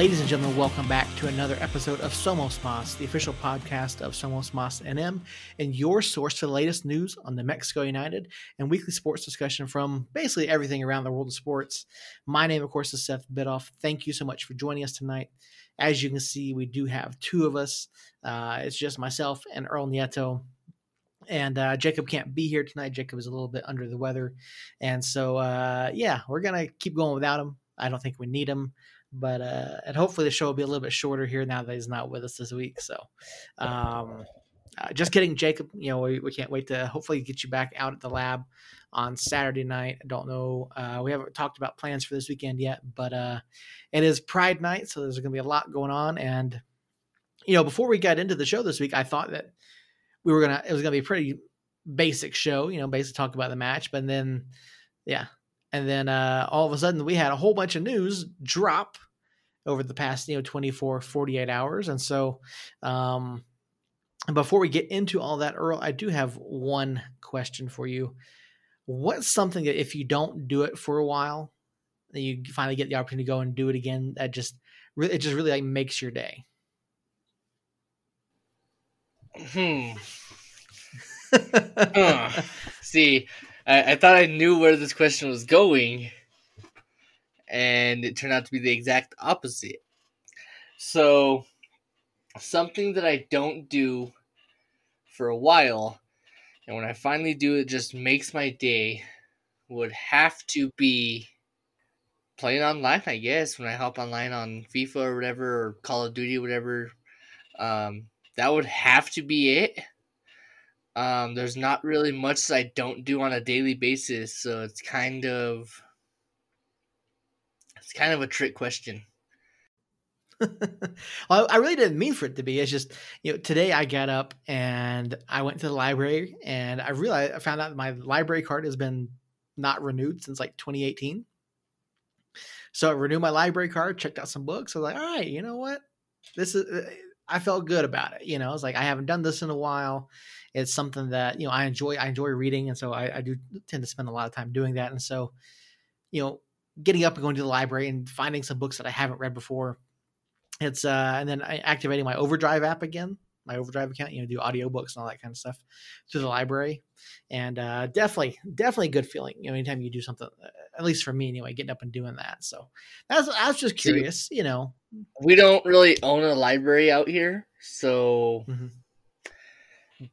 Ladies and gentlemen, welcome back to another episode of Somos Mas, the official podcast of Somos Mas NM, and your source for the latest news on the Mexico United and weekly sports discussion from basically everything around the world of sports. My name, of course, is Seth Bidoff. Thank you so much for joining us tonight. As you can see, we do have two of us. Uh, it's just myself and Earl Nieto. And uh, Jacob can't be here tonight. Jacob is a little bit under the weather. And so, uh, yeah, we're to keep going without him. I don't think we need him but uh and hopefully the show will be a little bit shorter here now that he's not with us this week so um uh, just kidding jacob you know we, we can't wait to hopefully get you back out at the lab on saturday night. I don't know uh we haven't talked about plans for this weekend yet but uh it is pride night so there's gonna be a lot going on and you know before we got into the show this week i thought that we were gonna it was gonna be a pretty basic show you know basically talk about the match but then yeah and then uh, all of a sudden we had a whole bunch of news drop over the past you know 24 48 hours. And so um, before we get into all that earl i do have one question for you. What's something that if you don't do it for a while you finally get the opportunity to go and do it again that just really it just really like makes your day? Hmm. Uh, see I, I thought I knew where this question was going, and it turned out to be the exact opposite. So, something that I don't do for a while, and when I finally do it, just makes my day, would have to be playing online, I guess. When I hop online on FIFA or whatever, or Call of Duty, whatever, um, that would have to be it. Um, there's not really much I don't do on a daily basis, so it's kind of it's kind of a trick question. well, I really didn't mean for it to be. It's just you know today I got up and I went to the library and I realized I found out my library card has been not renewed since like 2018. So I renewed my library card, checked out some books. I was like, all right, you know what? This is. I felt good about it. You know, it's like I haven't done this in a while it's something that you know I enjoy. I enjoy reading, and so I, I do tend to spend a lot of time doing that. And so, you know, getting up and going to the library and finding some books that I haven't read before. It's uh, and then activating my Overdrive app again, my Overdrive account. You know, do audiobooks and all that kind of stuff through the library, and uh, definitely, definitely a good feeling. You know, anytime you do something, uh, at least for me anyway, getting up and doing that. So that's I was just curious. you know, we don't really own a library out here, so. Mm-hmm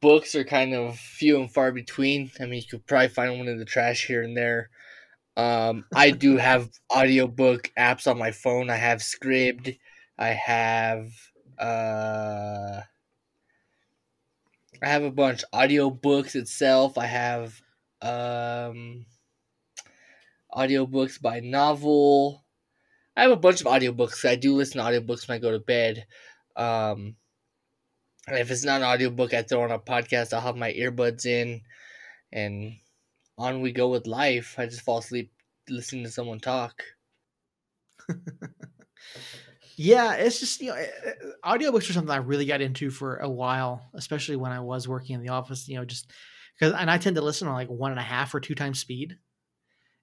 books are kind of few and far between. I mean, you could probably find one in the trash here and there. Um, I do have audiobook apps on my phone. I have Scribd. I have uh, I have a bunch audiobooks itself. I have um, audiobooks by novel. I have a bunch of audiobooks. I do listen to audiobooks when I go to bed. Um, if it's not an audiobook, I throw on a podcast. I'll have my earbuds in, and on we go with life. I just fall asleep listening to someone talk. yeah, it's just you know, eh, eh, audiobooks are something I really got into for a while, especially when I was working in the office. You know, just because, and I tend to listen on like one and a half or two times speed,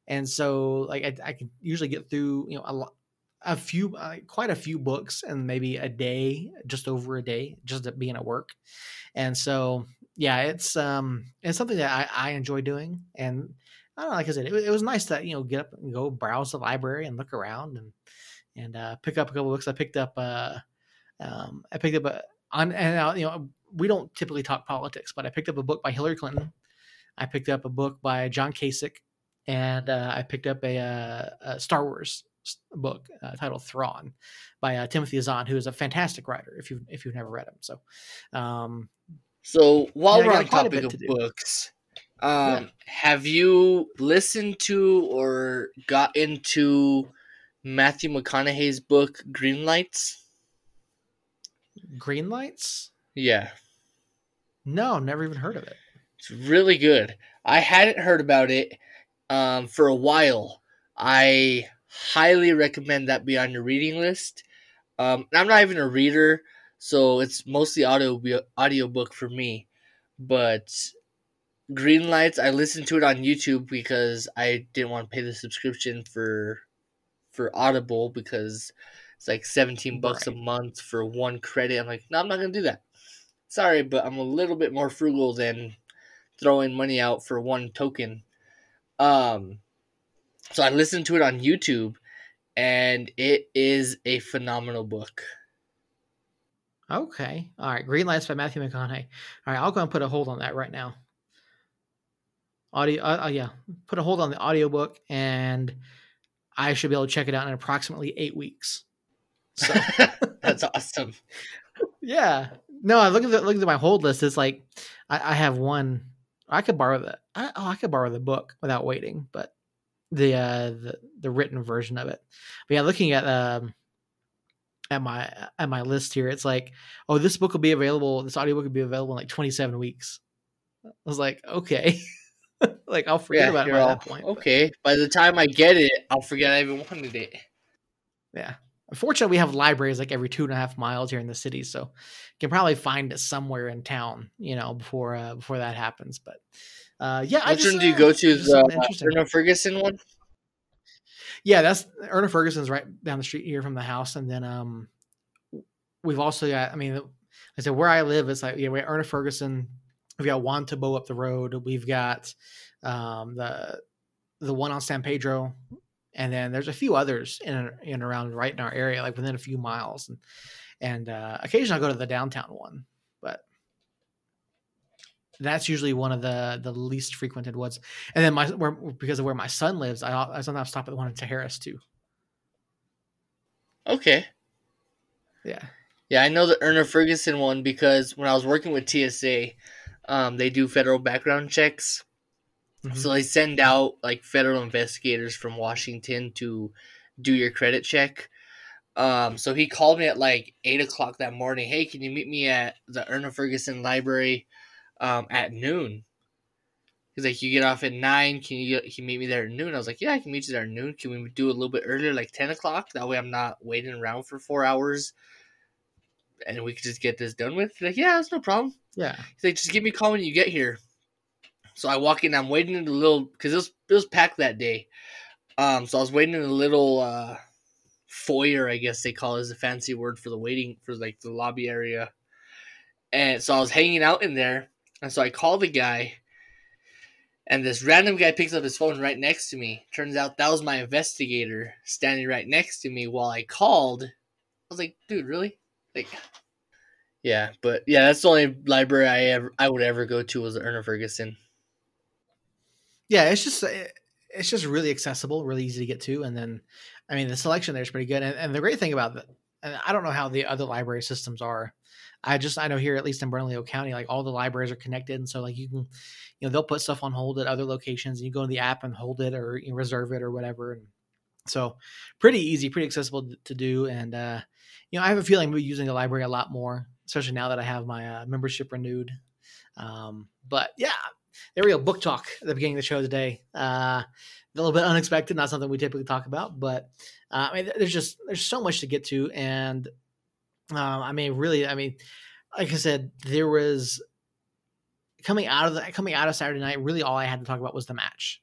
and so like I, I can usually get through you know a lot a few, uh, quite a few books, and maybe a day, just over a day, just being at work. And so, yeah, it's um, it's something that I, I enjoy doing, and I don't know, like I said, it, it was nice to you know get up and go browse the library and look around and and uh, pick up a couple books. I picked up uh, um, I picked up a on and uh, you know we don't typically talk politics, but I picked up a book by Hillary Clinton. I picked up a book by John Kasich, and uh, I picked up a, uh, a Star Wars book uh, titled Thrawn by uh, Timothy Zahn, who is a fantastic writer. If you if you've never read him, so um, so while we're on topic of books, um, yeah. have you listened to or got into Matthew McConaughey's book Green Lights? Green Lights? Yeah. No, never even heard of it. It's really good. I hadn't heard about it um, for a while. I highly recommend that be on your reading list. Um, I'm not even a reader, so it's mostly audio audiobook for me. But Green Lights, I listened to it on YouTube because I didn't want to pay the subscription for for Audible because It's like 17 bucks Right. a month for one credit. I'm like, no, I'm not going to do that. Sorry, but I'm a little bit more frugal than throwing money out for one token. Um, so I listened to it on YouTube, and it is a phenomenal book. Okay. All right. Green Lights by Matthew McConaughey. All right. I'll go and put a hold on that right now. Audio. Uh, uh, yeah. Put a hold on the audiobook and I should be able to check it out in approximately eight weeks. So, That's awesome. yeah. No, I look at the, look at my hold list. It's like I, I have one. I could borrow the. I, oh, I could borrow the book without waiting, but the uh the the written version of it. But yeah, looking at um at my at my list here, it's like, oh, this book will be available. This audiobook will be available in like 27 weeks. I was like, okay, like I'll forget about it by all, that point. but Okay, by the time I get it, I'll forget I even wanted it. yeah. Unfortunately, we have libraries like every two and a half miles here in the city, so you can probably find it somewhere in town, you know, before uh, before that happens. But uh, yeah, I Which just, one do you uh, go to? The interesting. Bruno Ferguson one? Yeah, that's Erna Ferguson's right down the street here from the house, and then um, we've also got. I mean, I said where I live is like yeah, we Erna Ferguson. We've got Juan Tabo up the road. We've got um, the the one on San Pedro, and then there's a few others in and, in around right in our area, like within a few miles. And and uh, occasionally I go to the downtown one, that's usually one of the the least frequented ones. And then my where because of where my son lives, I I sometimes stop at the one in Terrace too. Okay. Yeah. Yeah, I know the Erna Ferguson one because when I was working with TSA, um, they do federal background checks. Mhm. So they send out like federal investigators from Washington to do your credit check. Um, so he called me at like eight o'clock that morning. Hey, can you meet me at the Erna Ferguson Library um, at noon? He's like, you get off at nine. Can you can you meet me there at noon? I was like, yeah, I can meet you there at noon. Can we do a little bit earlier, like ten o'clock? That way, I'm not waiting around for four hours, and we could just get this done with. He's like, yeah, that's no problem. Yeah. He's like, just give me a call when you get here. So I walk in. I'm waiting in the little because it was it was packed that day. Um, so I was waiting in a little uh, foyer, I guess they call it, is a fancy word for the waiting for like the lobby area. And so I was hanging out in there, and so I call the guy, and this random guy picks up his phone right next to me. Turns out that was my investigator standing right next to me while I called. I was like, dude, really? Like, yeah, but yeah, that's the only library I ever I would ever go to was the Erna Ferguson. Yeah. It's just it's just really accessible, really easy to get to, and then I mean the selection there is pretty good. And, and the great thing about that, and I don't know how the other library systems are. I just I know here at least in Bernalillo County, like all the libraries are connected, and so like you can, you know, they'll put stuff on hold at other locations. And you go to the app and hold it or you know, reserve it or whatever. And so pretty easy, pretty accessible to do. And uh, you know, I have a feeling we'll be using the library a lot more, especially now that I have my uh, membership renewed. Um, but yeah, there we go. Book talk at the beginning of the show today. Uh, a little bit unexpected, not something we typically talk about, but uh, I mean, there's just there's so much to get to, and um, I mean, really, I mean, like I said, there was coming out of the coming out of Saturday night. Really, all I had to talk about was the match,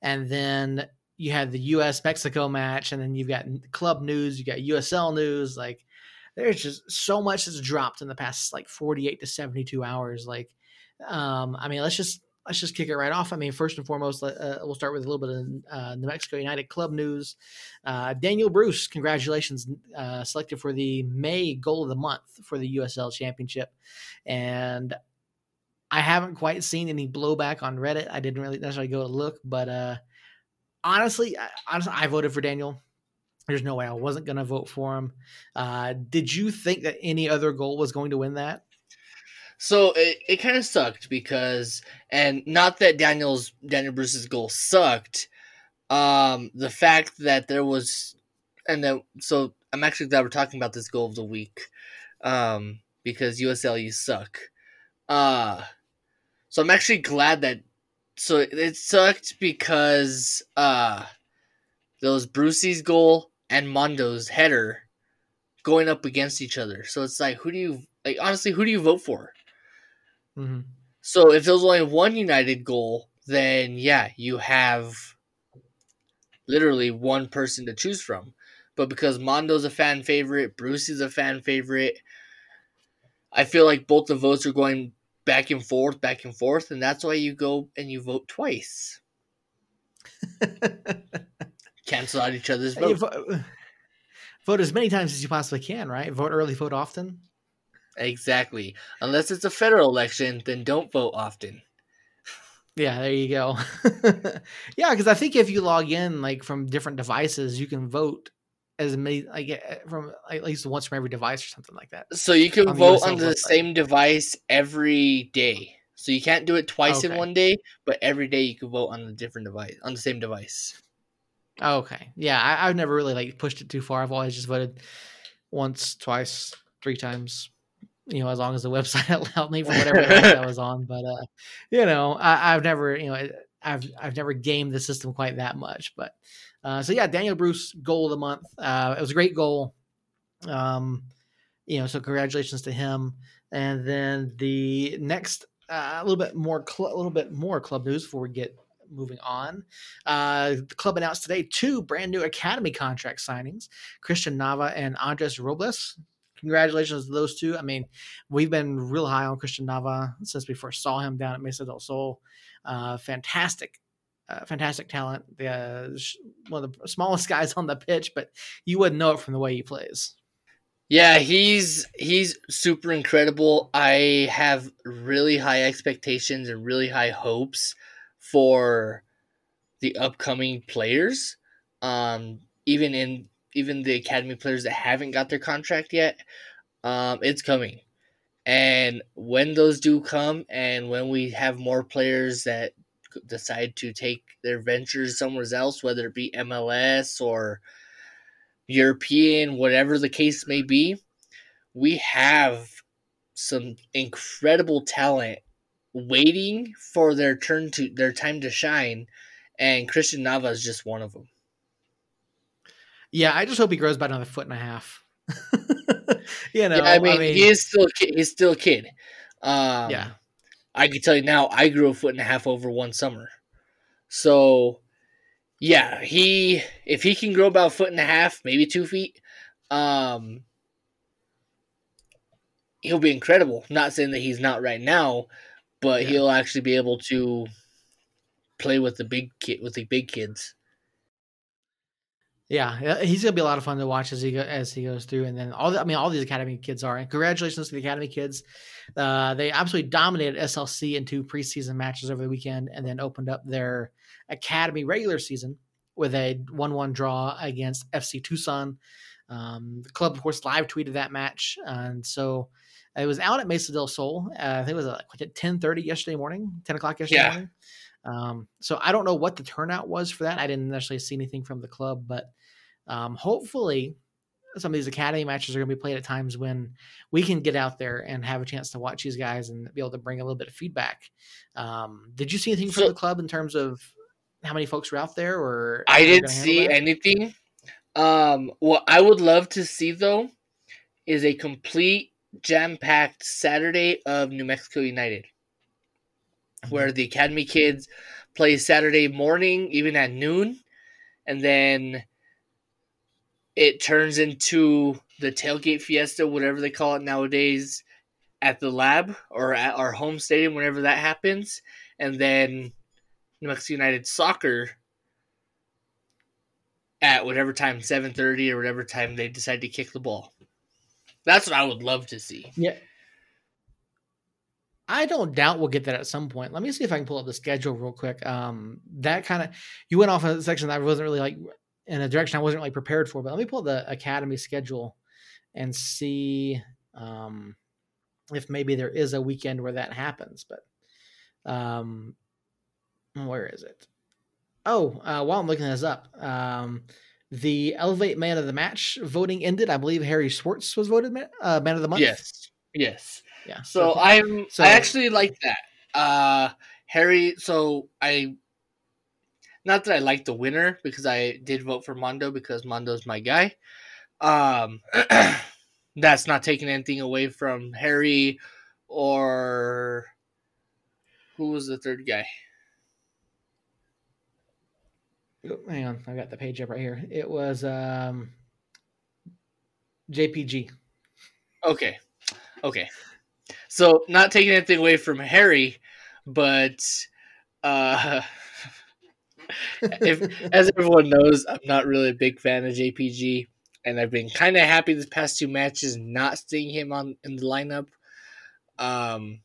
and then you had the U.S. Mexico match, and then you've got club news, you got USL news. Like, there's just so much that's dropped in the past like 48 to 72 hours. Like, um, I mean, let's just let's just kick it right off. I mean, first and foremost, uh, we'll start with a little bit of uh, New Mexico United club news. Uh, Daniel Bruce, congratulations, uh, selected for the May goal of the month for the USL Championship, and I haven't quite seen any blowback on Reddit. I didn't really necessarily go to look, but uh, honestly, I, honestly, I voted for Daniel. There's no way I wasn't going to vote for him. Uh, did you think that any other goal was going to win that? So it, it kind of sucked because, and not that Daniel's Daniel Bruce's goal sucked, um, the fact that there was, and that so I'm actually glad we're talking about this goal of the week, um, because USL you suck, uh, so I'm actually glad that, so it sucked because uh, was Brucey's goal and Mondo's header going up against each other. So it's like, who do you like? Honestly, who do you vote for? Mm-hmm. So if there's only one United goal, then yeah, you have literally one person to choose from. but because Mondo's a fan favorite, Bruce is a fan favorite, I feel like both the votes are going back and forth, back and forth, and that's why you go and you vote twice. Cancel out each other's vote. vote. Vote as many times as you possibly can, right? Vote early, vote often. Exactly. Unless it's a federal election, then don't vote often. Yeah, there you go. yeah, because I think if you log in like from different devices, you can vote as many like eh, from at least once from every device or something like that. So you can on vote on the website. same device every day. So you can't do it twice okay. in one day, but every day you can vote on a different device on the same device. Okay, yeah, I, have never really like pushed it too far. I've always just voted once, twice, three times. You know, as long as the website allowed me for whatever I was on. But uh, you know, I, I've never, you know, I've I've never gamed the system quite that much. But uh, so yeah, Daniel Bruce goal of the month. Uh, it was a great goal. Um, you know, so congratulations to him. And then the next, uh, a little bit more, cl- a little bit more club news before we get moving on. Uh, the club announced today two brand new academy contract signings: Christian Nava and Andres Robles. Congratulations to those two. I mean, we've been real high on Christian Nava since we first saw him down at Mesa del Sol. Uh, fantastic uh, fantastic talent. Uh, one of the smallest guys on the pitch, but you wouldn't know it from the way he plays. Yeah, he's he's super incredible. I have really high expectations and really high hopes for the upcoming players. Um, even in even the academy players that haven't got their contract yet, um, it's coming. And when those do come, and when we have more players that decide to take their ventures somewhere else, whether it be MLS or European, whatever the case may be, we have some incredible talent waiting for their turn to their time to shine, and Christian Nava is just one of them. Yeah, I just hope he grows by another foot and a half. you know, yeah, I, mean, I mean, he is still a kid. He's still a kid. Um, yeah, I can tell you now, I grew a foot and a half over one summer. So, yeah, he if he can grow about a foot and a half, maybe two feet, um, he'll be incredible. Not saying that he's not right now, but yeah. he'll actually be able to play with the big kid with the big kids. Yeah, he's gonna be a lot of fun to watch as he go, as he goes through, and then all the, I mean all these academy kids are. And congratulations to the academy kids. Uh, they absolutely dominated SLC in two preseason matches over the weekend, and then opened up their academy regular season with a one-one draw against FC Tucson. Um, the club, of course, live tweeted that match, and so it was out at Mesa del Sol. Uh, I think it was like at ten thirty yesterday morning, ten o'clock yesterday yeah. morning. Um, so I don't know what the turnout was for that. I didn't necessarily see anything from the club, but um, hopefully, some of these academy matches are going to be played at times when we can get out there and have a chance to watch these guys and be able to bring a little bit of feedback. Um, did you see anything from so, the club in terms of how many folks were out there? Or I didn't see anything. Um, what I would love to see though is a complete jam-packed Saturday of New Mexico United, where mm-hmm. the academy kids play Saturday morning, even at noon, and then it turns into the tailgate fiesta, whatever they call it nowadays, at the lab or at our home stadium whenever that happens, and then New Mexico United soccer at whatever time, seven thirty or whatever time they decide to kick the ball. That's what I would love to see. Yeah. I don't doubt we'll get that at some point. Let me see if I can pull up the schedule real quick. Um, that kind of you went off a section that I wasn't really like in a direction I wasn't really prepared for. But let me pull the academy schedule and see um, if maybe there is a weekend where that happens. But um, where is it? Oh, uh, while I'm looking this up, um, the Elevate Man of the Match voting ended. I believe Harry Swartz was voted man, uh, man of the Month. Yes, yes. Yeah. So, so I'm. So, I actually like that. Uh, Harry. So I not that I like the winner because I did vote for Mondo because Mondo's my guy. Um, that's not taking anything away from Harry or who was the third guy? Oh, hang on, I got the page up right here. It was um, JPG. Okay. Okay. So not taking anything away from Harry, but uh if as everyone knows, I'm not really a big fan of JPG, and I've been kind of happy this past two matches not seeing him on in the lineup. Um,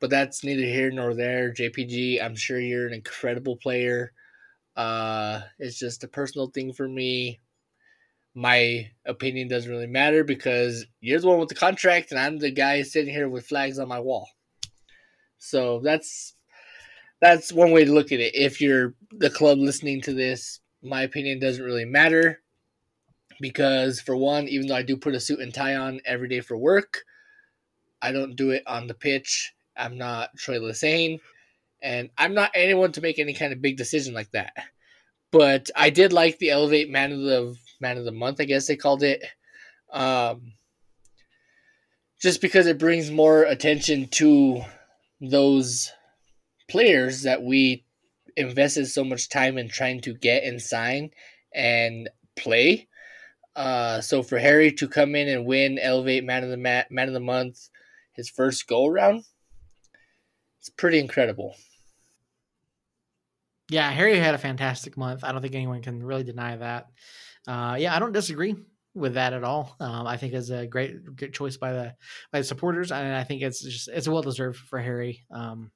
but that's neither here nor there. JPG, I'm sure you're an incredible player. Uh, it's just a personal thing for me. My opinion doesn't really matter because you're the one with the contract, and I'm the guy sitting here with flags on my wall. So that's that's one way to look at it. If you're the club listening to this, my opinion doesn't really matter because, for one, even though I do put a suit and tie on every day for work, I don't do it on the pitch. I'm not Troy Lesesne, and I'm not anyone to make any kind of big decision like that. But I did like the Elevate Man of the Man of the Month, I guess they called it. Um, just because it brings more attention to those players that we invested so much time in trying to get and sign and play. Uh, so for Harry to come in and win Elevate Man of the Ma- Man of the Month, his first go around, it's pretty incredible. Yeah, Harry had a fantastic month. I don't think anyone can really deny that. Uh, yeah, I don't disagree with that at all. Um, I think it's a great, good choice by the by the supporters, and I think it's just it's well deserved for Harry. Um,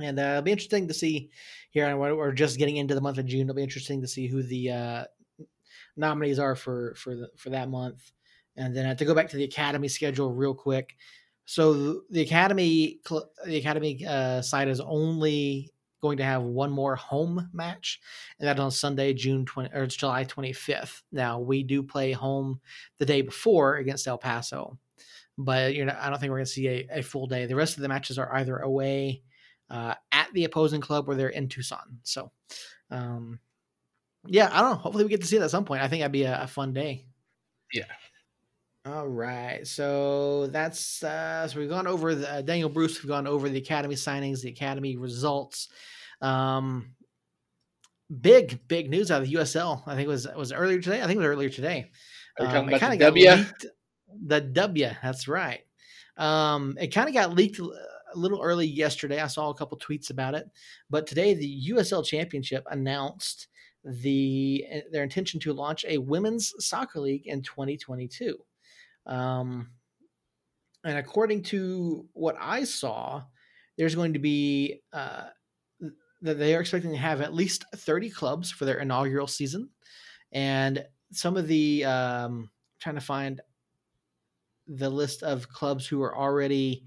and uh, it'll be interesting to see here. And we're just getting into the month of June. It'll be interesting to see who the uh, nominees are for for the, for that month. And then uh, to go back to the academy schedule real quick. So the academy the academy uh, side is only going to have one more home match, and that's on Sunday, June twenty or it's July twenty fifth. Now we do play home the day before against El Paso, but you know I don't think we're going to see a, a full day. The rest of the matches are either away uh, at the opposing club where they're in Tucson. So, um, yeah, I don't know. Hopefully, we get to see it at some point. I think that'd be a, a fun day. Yeah. All right, so that's uh, so we've gone over the uh, Daniel Bruce. We've gone over the academy signings, the academy results. Um, big big news out of the USL. I think it was was earlier today. I think it was earlier today. Um, talking about the W? Leaked, the W. That's right. Um, it kind of got leaked a little early yesterday. I saw a couple tweets about it, but today the USL Championship announced the eh, their intention to launch a women's soccer league in 2022. Um, and according to what I saw, there's going to be uh, that they are expecting to have at least 30 clubs for their inaugural season, and some of the um, trying to find the list of clubs who are already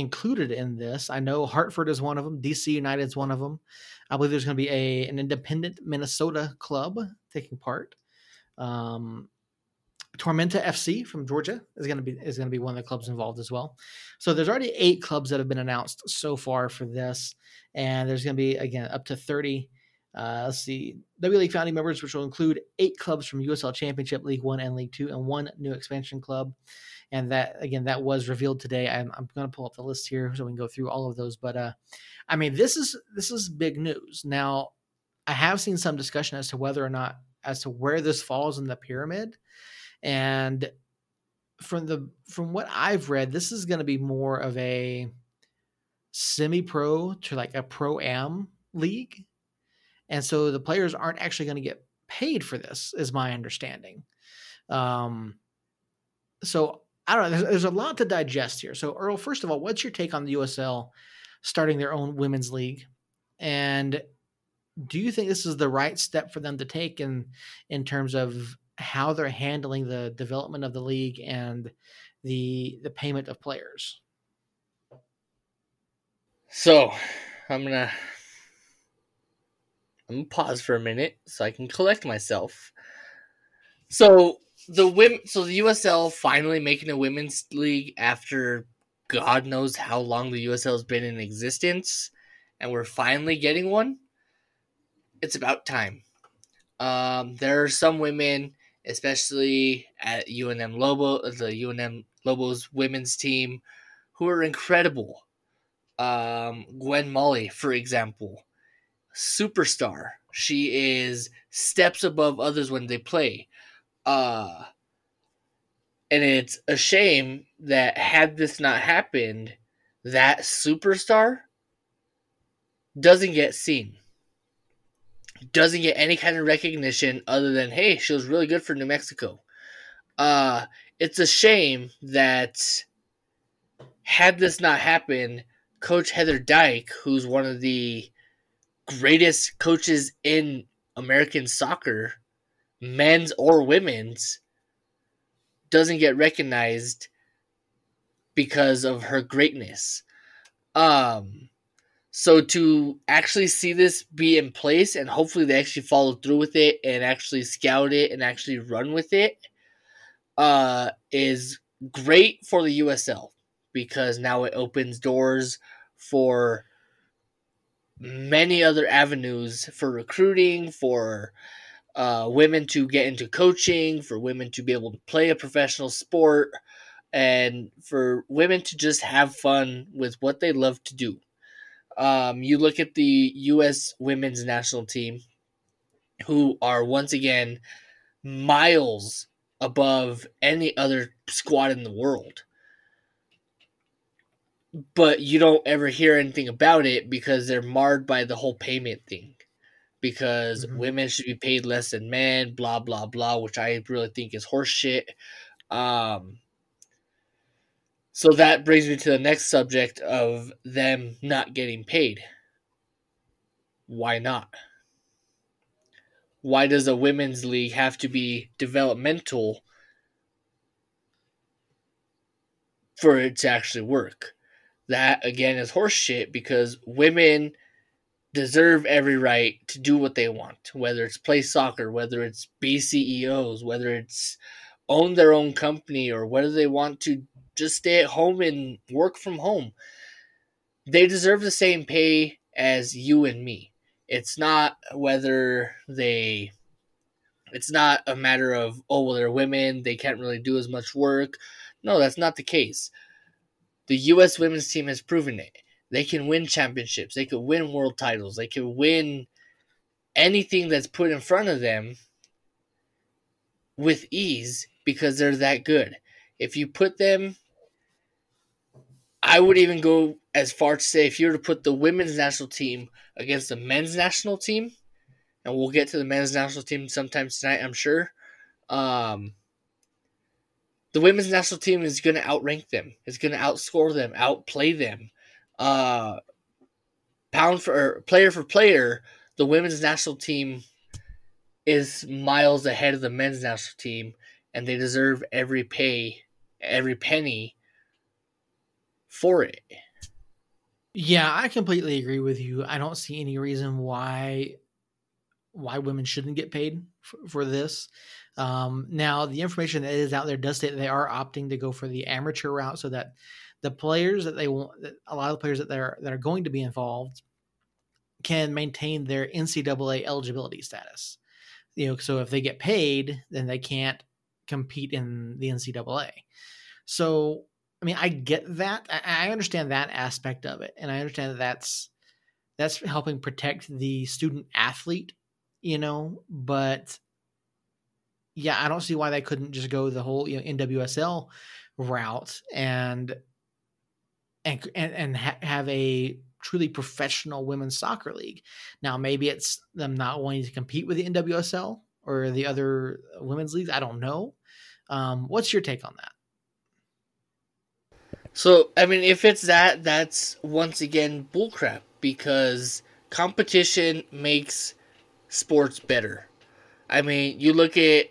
included in this. I know Hartford is one of them. DC United is one of them. I believe there's going to be a an independent Minnesota club taking part. Um, Tormenta FC from Georgia is going to be is going to be one of the clubs involved as well. So there's already eight clubs that have been announced so far for this, and there's going to be again up to 30. Uh, let's see, W League founding members, which will include eight clubs from USL Championship, League One, and League Two, and one new expansion club and that again that was revealed today. I'm, I'm going to pull up the list here so we can go through all of those. But uh, I mean, this is this is big news. Now, I have seen some discussion as to whether or not as to where this falls in the pyramid, and from the from what I've read, this is going to be more of a semi-pro to like a pro am league, and so the players aren't actually going to get paid for this, is my understanding. Um, so I don't know. There's, there's, a lot to digest here. So, Earl, first of all, what's your take on the USL starting their own women's league? And do you think this is the right step for them to take in in terms of how they're handling the development of the league and the the payment of players? So, I'm gonna I'm gonna pause for a minute so I can collect myself. So, the women so the USL finally making a women's league after God knows how long the USL has been in existence, and we're finally getting one. It's about time. Um, there are some women, especially at UNM Lobo, the UNM Lobos women's team, who are incredible. Um, Gwen Molly, for example, superstar. She is steps above others when they play uh And it's a shame that had this not happened, that superstar doesn't get seen. Doesn't get any kind of recognition other than, hey, she was really good for New Mexico. Uh, it's a shame that had this not happened, Coach Heather Dyche, who's one of the greatest coaches in American soccer, men's or women's, doesn't get recognized because of her greatness. Um, so to actually see this be in place and hopefully they actually follow through with it and actually scout it and actually run with it uh, is great for the USL because now it opens doors for many other avenues for recruiting, for uh, women to get into coaching, for women to be able to play a professional sport, and for women to just have fun with what they love to do. Um, you look at the U.S. women's national team, who are once again miles above any other squad in the world. But you don't ever hear anything about it because they're marred by the whole payment thing. Because mm-hmm. women should be paid less than men, blah blah blah, which I really think is horseshit. Um, so that brings me to the next subject of them not getting paid. Why not? why does a women's league have to be developmental for it to actually work? That again is horseshit because women deserve every right to do what they want, whether it's play soccer, whether it's be CEOs, whether it's own their own company, or whether they want to just stay at home and work from home. They deserve the same pay as you and me. It's not whether they it's not a matter of oh well they're women, they can't really do as much work. No, that's not the case. The US women's team has proven it. They can win championships, they could win world titles, they could win anything that's put in front of them with ease because they're that good. If you put them I would even go as far to say if you were to put the women's national team against the men's national team, and we'll get to the men's national team sometime tonight, I'm sure. Um, the women's national team is going to outrank them. It's going to outscore them, outplay them. Uh, pound for player for player, the women's national team is miles ahead of the men's national team, and they deserve every pay, every penny for it. Yeah, I completely agree with you. I don't see any reason why why women shouldn't get paid for, for this. Um, now, the information that is out there does that they are opting to go for the amateur route, so that the players that they want, a lot of the players that they're that are going to be involved, can maintain their NCAA eligibility status. You know, so if they get paid, then they can't compete in the NCAA. So I mean, I get that. I, understand that aspect of it, and I understand that that's that's helping protect the student athlete, you know. But yeah, I don't see why they couldn't just go the whole you know NWSL route and and and, and ha- have a truly professional women's soccer league. Now, maybe it's them not wanting to compete with the NWSL or the other women's leagues. I don't know. Um, what's your take on that? So, I mean, if it's that, that's once again bullcrap because competition makes sports better. I mean, you look at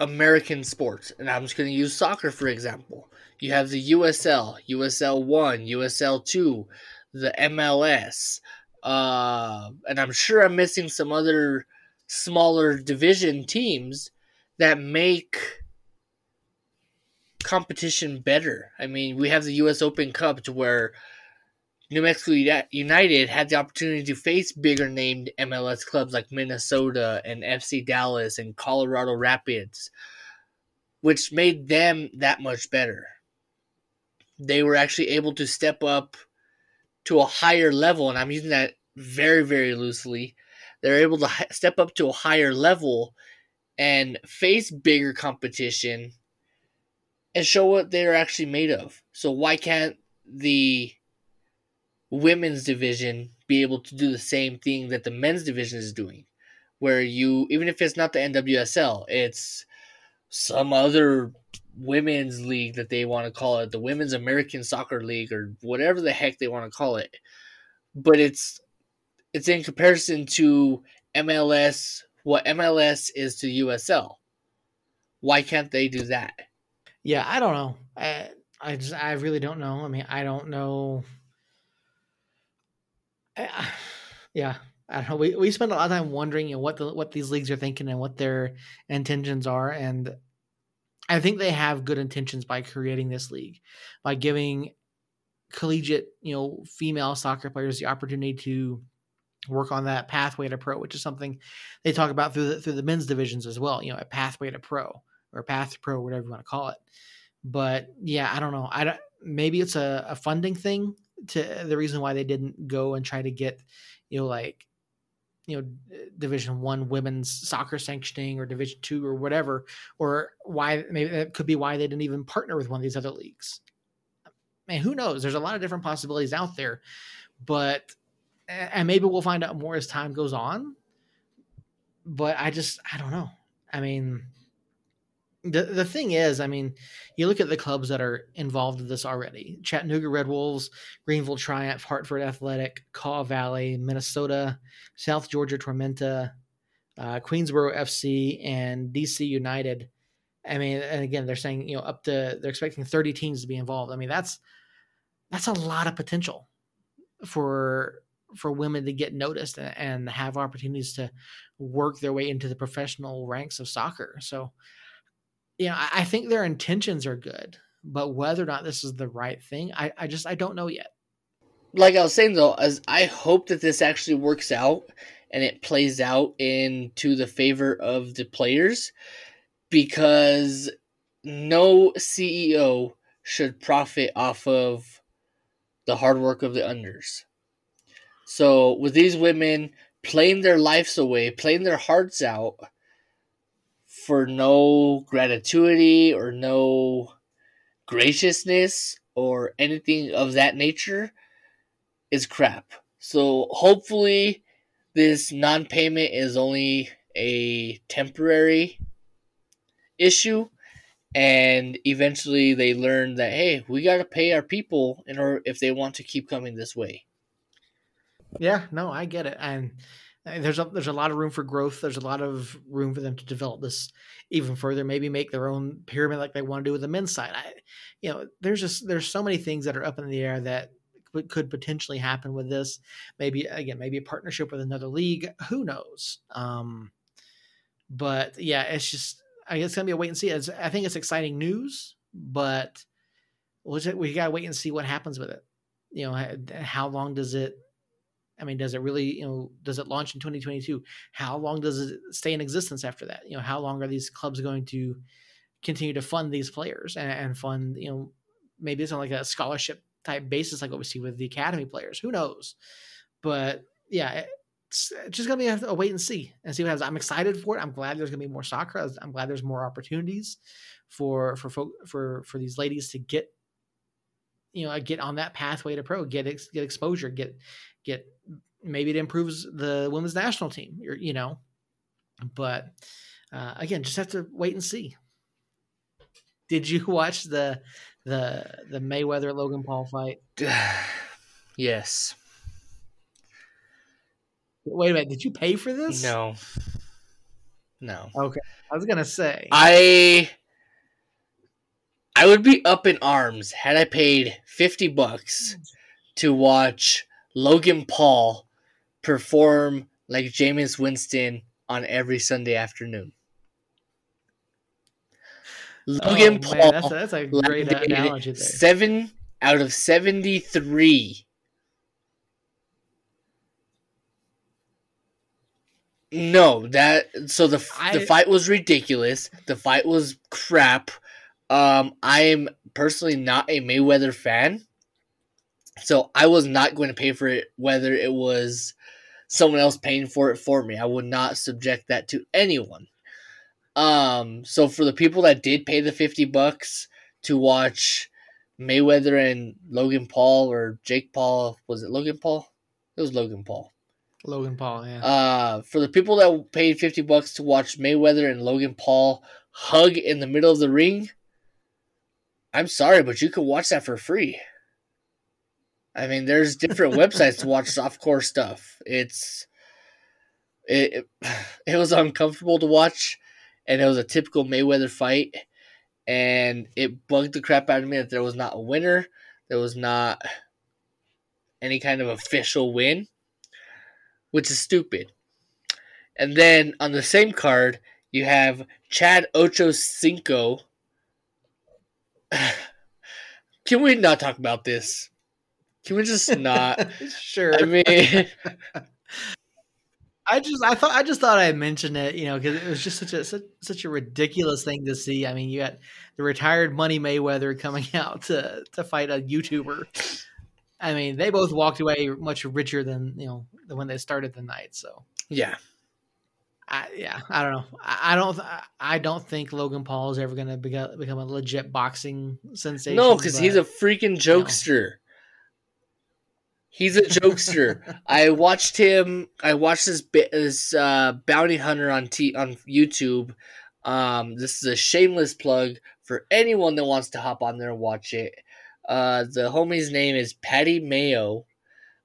American sports, and I'm just going to use soccer for example. You have the USL, USL 1, USL 2, the MLS, uh, and I'm sure I'm missing some other smaller division teams that make competition better. I mean, we have the U.S. Open Cup to where New Mexico United had the opportunity to face bigger named MLS clubs like Minnesota and FC Dallas and Colorado Rapids, which made them that much better. They were actually able to step up to a higher level, and I'm using that very, very loosely. They're able to step up to a higher level and face bigger competition and show what they're actually made of. So why can't the women's division be able to do the same thing that the men's division is doing? Where you even if it's not the NWSL, it's some other women's league that they want to call it, the Women's American Soccer League or whatever the heck they want to call it. But it's it's in comparison to MLS, what MLS is to USL. Why can't they do that? Yeah, I don't know. I, I just I really don't know. I mean, I don't know. I, yeah, I don't know. We we spend a lot of time wondering, you know, what the what these leagues are thinking and what their intentions are, and I think they have good intentions by creating this league, by giving collegiate, you know, female soccer players the opportunity to work on that pathway to pro, which is something they talk about through the through the men's divisions as well. You know, a pathway to pro or path to pro, whatever you want to call it. But yeah, I don't know. I don't. Maybe it's a, a funding thing to the reason why they didn't go and try to get, you know, like you know division one women's soccer sanctioning or division two or whatever or why maybe that could be why they didn't even partner with one of these other leagues. Man who knows? There's a lot of different possibilities out there but and maybe we'll find out more as time goes on but i just i don't know. I mean the the thing is, I mean, you look at the clubs that are involved in this already: Chattanooga Red Wolves, Greenville Triumph, Hartford Athletic, Kaw Valley, Minnesota, South Georgia Tormenta, uh, Queensboro FC, and DC United. I mean, and again, they're saying you know up to they're expecting 30 teams to be involved. I mean, that's that's a lot of potential for for women to get noticed and, and have opportunities to work their way into the professional ranks of soccer. So you know, I, I think their intentions are good, but whether or not this is the right thing, I, I just I don't know yet. Like I was saying though, as I hope that this actually works out and it plays out into the favor of the players because no CEO should profit off of the hard work of the unders. So with these women playing their lives away, playing their hearts out, for no gratuity or no graciousness or anything of that nature is crap. So hopefully this non-payment is only a temporary issue and eventually they learn that hey, we got to pay our people in order if they want to keep coming this way. Yeah, no, I get it. And there's a there's a lot of room for growth. There's a lot of room for them to develop this even further. Maybe make their own pyramid like they want to do with the men's side. I, you know, there's just there's so many things that are up in the air that could potentially happen with this. Maybe again, maybe a partnership with another league. Who knows? Um, but yeah, it's just I guess it's gonna be a wait and see. It's, I think it's exciting news, but we'll just, we gotta wait and see what happens with it. You know, how long does it I mean, does it really, you know, does it launch in 2022? How long does it stay in existence after that? You know, how long are these clubs going to continue to fund these players and, and fund, you know, maybe it's on like a scholarship type basis, like what we see with the academy players. Who knows? But yeah, it's just gonna be a, wait and see and see what happens. I'm excited for it. I'm glad there's gonna be more soccer. I'm glad there's more opportunities for for folk, for for these ladies to get you know get on that pathway to pro, get ex, get exposure, get get maybe it improves the women's national team. you know, but uh, again, just have to wait and see. Did you watch the the the Mayweather Logan Paul fight? yes. Wait a minute. Did you pay for this? No. No. Okay. I was gonna say. I I would be up in arms had I paid fifty bucks to watch Logan Paul perform like Jameis Winston on every Sunday afternoon. Logan oh, Paul, that's, that's, a great analogy there. Seven out of seventy-three. No, that so the I, the fight was ridiculous. The fight was crap. Um, I am personally not a Mayweather fan. So I was not going to pay for it, whether it was someone else paying for it for me. I would not subject that to anyone. Um, so for the people that did pay the fifty bucks to watch Mayweather and Logan Paul or Jake Paul. Was it Logan Paul? It was Logan Paul. Logan Paul, yeah. Uh, for the people that paid 50 bucks to watch Mayweather and Logan Paul hug in the middle of the ring, I'm sorry, but you can watch that for free. I mean, there's different websites to watch softcore stuff. It's it it was uncomfortable to watch, and it was a typical Mayweather fight, and it bugged the crap out of me that there was not a winner, there was not any kind of official win, which is stupid. And then on the same card, you have Chad Ocho Cinco. Can we not talk about this? Can we just not? sure. I mean, I just I thought I just thought I mentioned it, you know, because it was just such a such, such a ridiculous thing to see. I mean, you got the retired Money Mayweather coming out to to fight a YouTuber. I mean, they both walked away much richer than you know than when they started the night. So yeah, I, yeah, I don't know. I, don't. I don't think Logan Paul is ever going to become, become a legit boxing sensation. no, because he's a freaking jokester. He's a jokester. I watched him. I watched this this uh, bounty hunter on t on YouTube. Um, this is a shameless plug for anyone that wants to hop on there and watch it. Uh, the homie's name is Patty Mayo.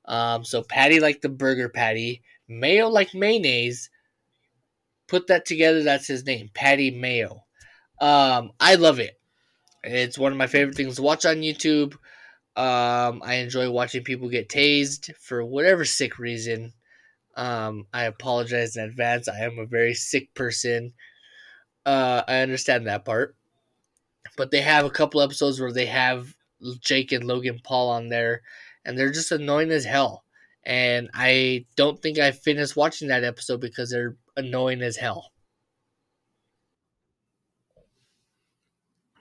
Um, so Patty like the burger patty, Mayo like mayonnaise. Put that together. That's his name, Patty Mayo. Um, I love it. It's one of my favorite things to watch on YouTube. Um, I enjoy watching people get tased for whatever sick reason. Um, I apologize in advance. I am a very sick person. Uh, I understand that part. But they have a couple episodes where they have Jake and Logan Paul on there, and they're just annoying as hell. And I don't think I finished watching that episode because they're annoying as hell.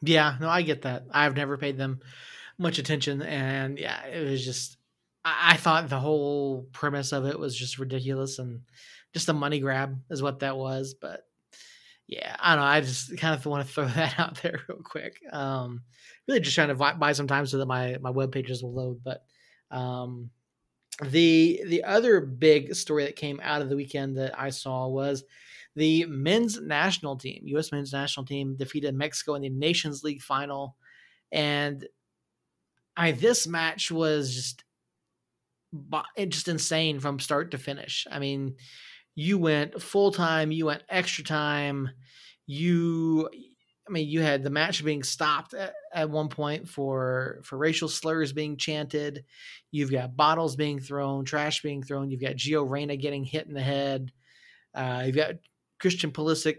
Yeah, no, I get that. I've never paid them much attention, and yeah, it was just I, I thought the whole premise of it was just ridiculous and just a money grab is what that was. But yeah, I don't know. I just kind of want to throw that out there real quick. Um, really just trying to buy some time so that my my web pages will load. But um, the the other big story that came out of the weekend that I saw was the men's national team, U.S. men's national team, defeated Mexico in the Nations League final, and I this match was just just insane from start to finish. I mean, you went full time, you went extra time, you I mean, you had the match being stopped at, at, one point for for racial slurs being chanted. You've got bottles being thrown, trash being thrown. You've got Gio Reyna getting hit in the head. Uh, you've got Christian Pulisic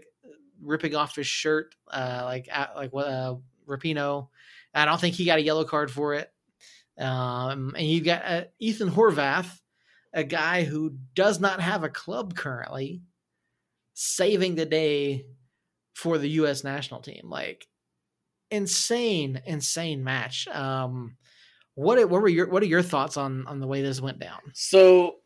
ripping off his shirt, uh, like like uh, Rapinoe. I don't think he got a yellow card for it. Um, and you've got uh, Ethan Horvath, a guy who does not have a club currently, saving the day for the U.S. national team. Like insane, insane match. Um, what what were your what are your thoughts on on the way this went down? So,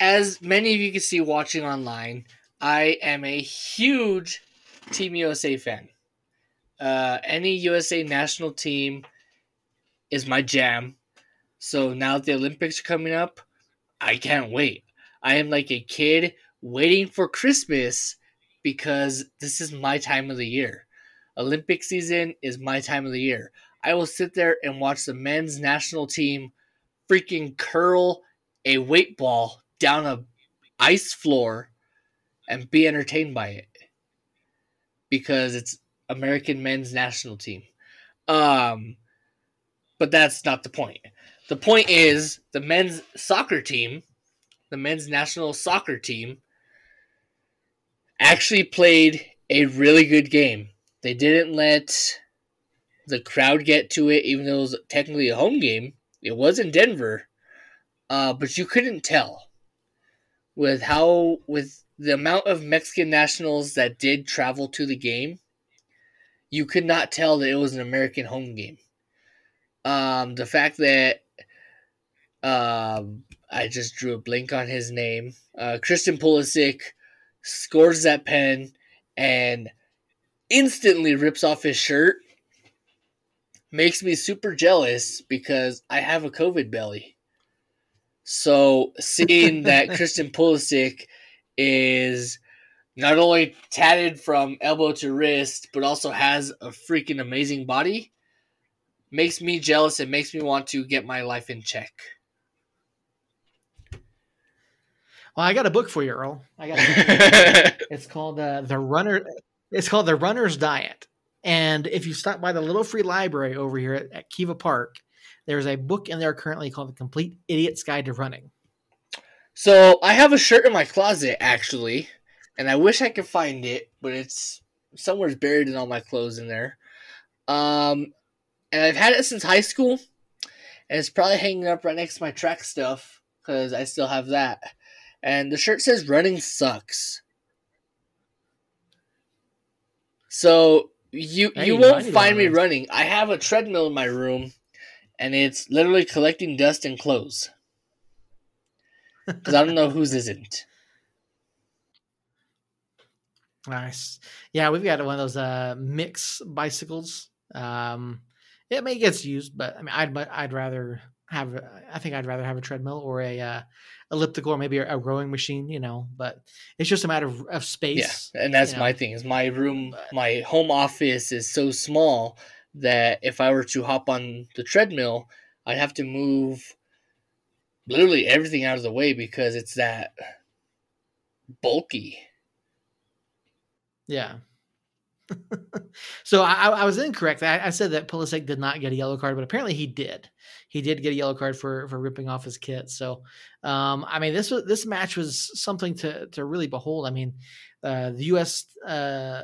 as many of you can see watching online, I am a huge Team USA fan. Uh, any USA national team is my jam. So now that the Olympics are coming up, I can't wait. I am like a kid waiting for Christmas because this is my time of the year. Olympic season is my time of the year. I will sit there and watch the men's national team freaking curl a weight ball down a ice floor and be entertained by it because it's American men's national team. Um, but that's not the point. The point is the men's soccer team, the men's national soccer team, actually played a really good game. They didn't let the crowd get to it, even though it was technically a home game. It was in Denver, uh, but you couldn't tell with how with the amount of Mexican nationals that did travel to the game. You could not tell that it was an American home game. Um, the fact that um, I just drew a blink on his name. Uh, Christian Pulisic scores that pen and instantly rips off his shirt. makes me super jealous because I have a COVID belly. So seeing that Christian Pulisic is not only tatted from elbow to wrist, but also has a freaking amazing body, makes me jealous and makes me want to get my life in check. Well, I got a book for you, Earl. I got. it's called uh, the Runner. It's called the Runner's Diet. And if you stop by the little free library over here at, at Kiva Park, there's a book in there currently called The Complete Idiot's Guide to Running. So I have a shirt in my closet actually, and I wish I could find it, but it's somewhere's buried in all my clothes in there. Um, and I've had it since high school, and it's probably hanging up right next to my track stuff because I still have that. And the shirt says "Running sucks." So you hey, you won't find me running. I have a treadmill in my room, and it's literally collecting dust and clothes. Because I don't know whose isn't. Nice. Yeah, we've got one of those uh, mix bicycles. Um, it may get used, but I mean, I'd I'd rather have. I think I'd rather have a treadmill or a uh, elliptical or maybe a, rowing machine. You know, but it's just a matter of, of space. Yeah, and that's you know. my thing. Is my room, my home office is so small that if I were to hop on the treadmill, I'd have to move literally everything out of the way because it's that bulky. Yeah. so I, I, was incorrect. I, I, said that Pulisic did not get a yellow card, but apparently he did. He did get a yellow card for for ripping off his kit. So, um, I mean, this was this match was something to to really behold. I mean, uh, the U.S. Uh,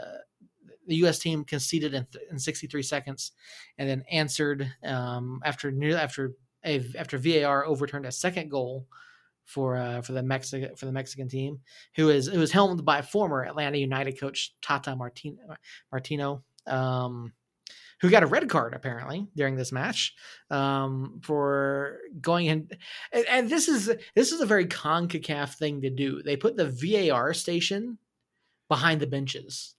the U.S. team conceded in, in 63 seconds, and then answered um, after near after a, after VAR overturned a second goal for uh, for the Mexican for the Mexican team, who is who was helmed by former Atlanta United coach Tata Martino, Martino um, who got a red card apparently during this match um, for going in. And, and, this is this is a very Concacaf thing to do. They put the VAR station behind the benches.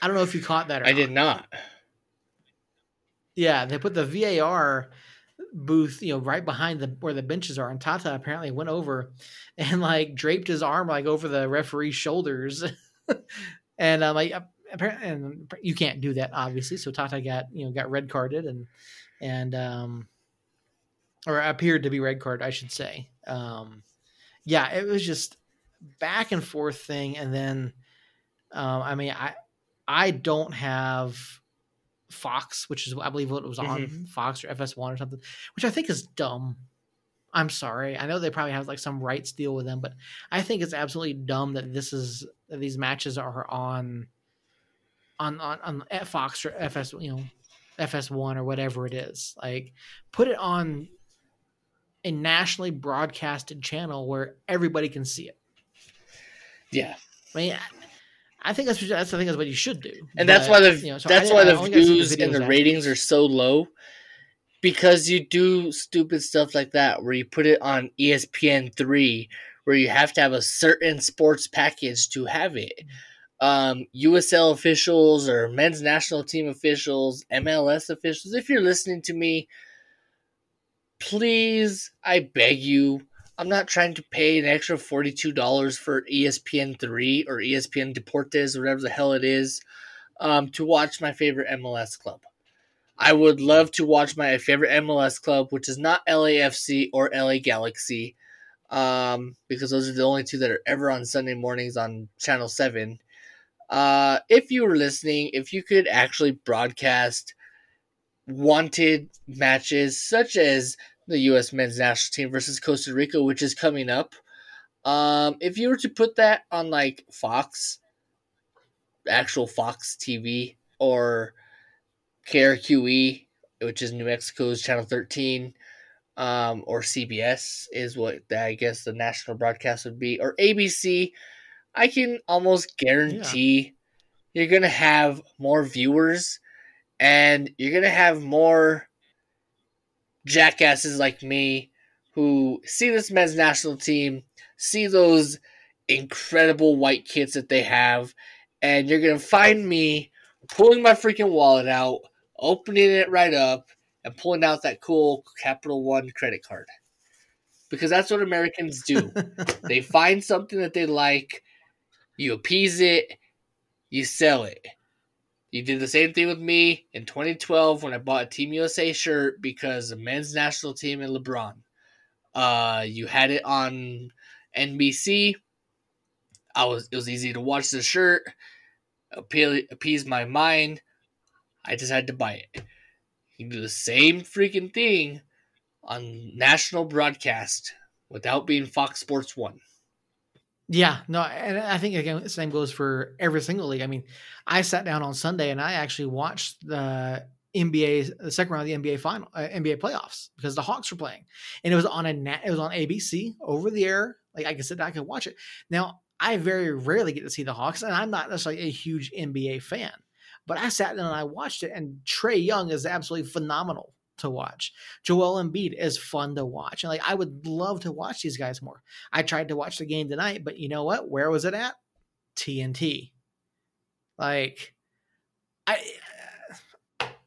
I don't know if you caught that. I not. did not. Yeah, they put the VAR booth, you know, right behind the where the benches are. And Tata apparently went over and like draped his arm like over the referee's shoulders. and um, like and you can't do that obviously. So Tata got you know got red carded and and um or appeared to be red card, I should say. Um, yeah, it was just back and forth thing, and then um, I mean, I I don't have Fox, which is I believe what it was on mm-hmm. Fox or FS1 or something, which I think is dumb. I'm sorry. I know they probably have like some rights deal with them, but I think it's absolutely dumb that this is that these matches are on on on on Fox or FS, you know, FS1 or whatever it is. Like put it on a nationally broadcasted channel where everybody can see it. Yeah. I mean, I think that's that's I think that's what you should do. And but, that's why the you know, so that's why the views the and the ratings are so low because you do stupid stuff like that where you put it on ESPN three where you have to have a certain sports package to have it. Mm-hmm. Um, USL officials or men's national team officials, MLS officials, if you're listening to me, please, I beg you, I'm not trying to pay an extra $42 for ESPN 3 or ESPN Deportes, or whatever the hell it is, um, to watch my favorite MLS club. I would love to watch my favorite MLS club, which is not LAFC or LA Galaxy, um, because those are the only two that are ever on Sunday mornings on Channel 7. Uh, if you were listening, if you could actually broadcast wanted matches such as the U.S. men's national team versus Costa Rica, which is coming up. Um, if you were to put that on like Fox, actual Fox TV, or KRQE, which is New Mexico's Channel 13, um, or CBS is what I guess the national broadcast would be, or ABC, I can almost guarantee yeah. you're going to have more viewers and you're going to have more jackasses like me who see this men's national team, see those incredible white kits that they have, and you're gonna find me pulling my freaking wallet out, opening it right up and pulling out that cool Capital One credit card. Because that's what Americans do. they find something that they like, you appease it, you sell it. You did the same thing with me in 2012 when I bought a Team USA shirt because the men's national team and LeBron. Uh, you had it on NBC. I was it was easy to watch the shirt, appeal, appease my mind. I decided to buy it. You do the same freaking thing on national broadcast without being Fox Sports One. Yeah, no, and I think again the same goes for every single league. I mean, I sat down on Sunday and I actually watched the NBA, the second round of the NBA final, uh, NBA playoffs because the Hawks were playing, and it was on a it was on ABC over the air. Like I could sit down, I could watch it. Now I very rarely get to see the Hawks, and I'm not necessarily a huge NBA fan, but I sat down and I watched it, and Trae Young is absolutely phenomenal to watch. Joel Embiid is fun to watch. And like I would love to watch these guys more. I tried to watch the game tonight, but you know what? Where was it at? TNT. Like I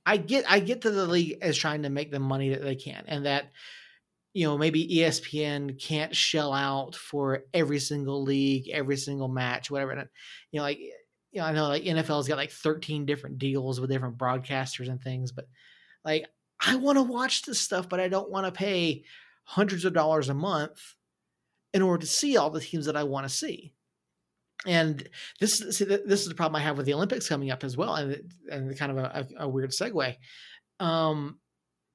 I get I get that the league is trying to make the money that they can and that you know maybe ESPN can't shell out for every single league, every single match, whatever. And, you know like you know I know like NFL's got like 13 different deals with different broadcasters and things, but like I want to watch this stuff, but I don't want to pay hundreds of dollars a month in order to see all the teams that I want to see. And this, see, this is the problem I have with the Olympics coming up as well, and and kind of a, a, a weird segue. Um,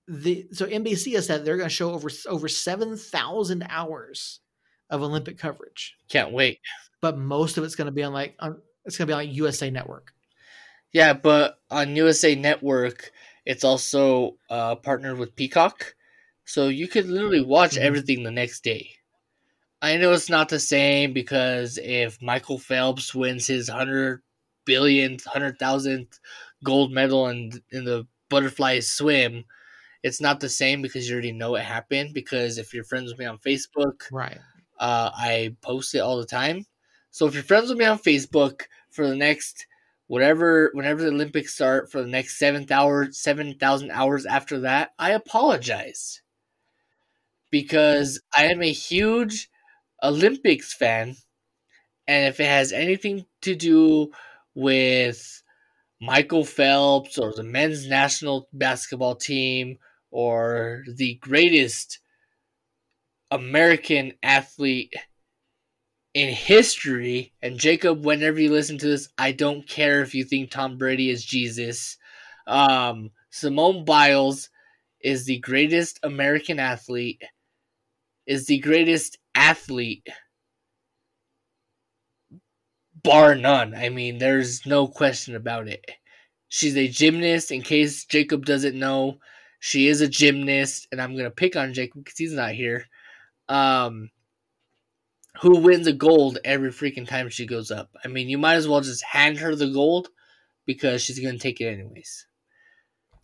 the so NBC has said they're going to show over over seven thousand hours of Olympic coverage. Can't wait. But most of it's going to be on like on, it's going to be on USA Network. Yeah, but on USA Network, it's also uh, partnered with Peacock, so you could literally watch mm-hmm. everything the next day. I know it's not the same because if Michael Phelps wins his hundred billionth, hundred thousandth gold medal in in the butterfly swim, it's not the same because you already know it happened. Because if you're friends with me on Facebook, right, uh, I post it all the time. So if you're friends with me on Facebook for the next whatever whenever the Olympics start for the next seven hours seven thousand hours after that, I apologize. Because I am a huge Olympics fan, and if it has anything to do with Michael Phelps or the men's national basketball team or the greatest American athlete in history, and Jacob, whenever you listen to this, I don't care if you think Tom Brady is Jesus. Um, Simone Biles is the greatest American athlete, is the greatest athlete, bar none. I mean, there's no question about it. She's a gymnast, in case Jacob doesn't know. She is a gymnast, and I'm going to pick on Jacob because he's not here. Um, who wins a gold every freaking time she goes up. I mean, you might as well just hand her the gold because she's going to take it anyways.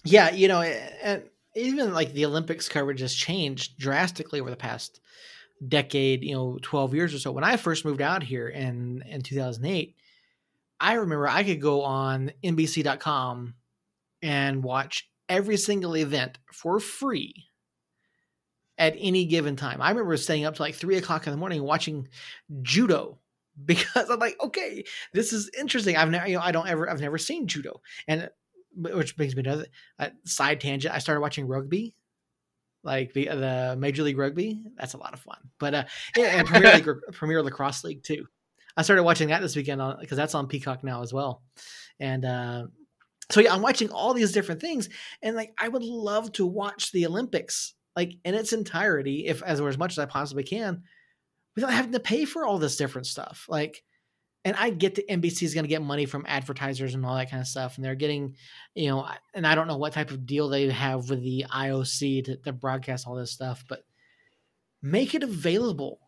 Yeah, you know, and even like the Olympics coverage has changed drastically over the past decade, you know, 12 years or so. When I first moved out here in in 2008, I remember I could go on NBC.com and watch every single event for free at any given time. I remember staying up to like three o'clock in the morning watching judo because I'm like, okay, this is interesting. I've never, you know, I don't ever, I've never seen judo, and which brings me to a uh, side tangent. I started watching rugby, like the the Major League Rugby. That's a lot of fun. But uh, yeah, and Premier League, Premier Lacrosse League too. I started watching that this weekend because that's on Peacock now as well, and. uh so yeah, I'm watching all these different things, and like I would love to watch the Olympics like in its entirety, if as or as much as I possibly can, without having to pay for all this different stuff. Like, and I get that NBC is going to get money from advertisers and all that kind of stuff, and they're getting, you know, and I don't know what type of deal they have with the IOC to, to broadcast all this stuff, but make it available.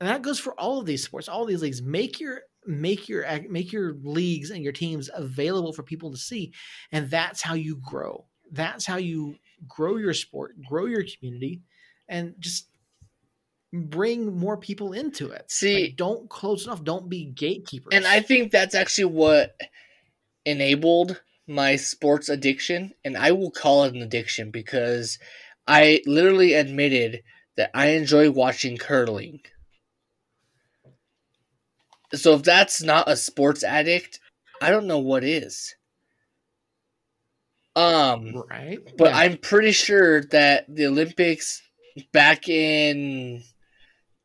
And that goes for all of these sports, all these leagues. Make your make your make your leagues and your teams available for people to see, and that's how you grow. That's how you grow your sport, grow your community, and just bring more people into it. See, like, don't close enough. Don't be gatekeepers. And I think that's actually what enabled my sports addiction, and I will call it an addiction because I literally admitted that I enjoy watching curling. So if that's not a sports addict, I don't know what is. Um, right. But Yeah. I'm pretty sure that the Olympics back in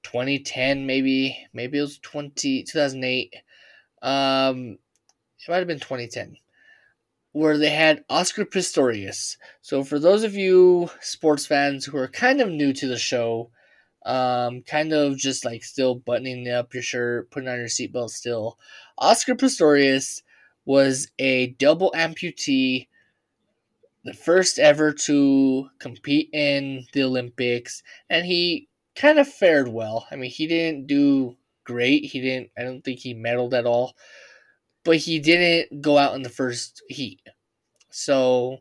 2010, maybe, maybe it was 20, 2008. Um, it might have been 2010, where they had Oscar Pistorius. So for those of you sports fans who are kind of new to the show, um, kind of just like still buttoning up your shirt, putting on your seatbelt still, Oscar Pistorius was a double amputee the first ever to compete in the Olympics, and he kind of fared well. I mean, he didn't do great. He didn't. I don't think he medaled at all, but he didn't go out in the first heat. So,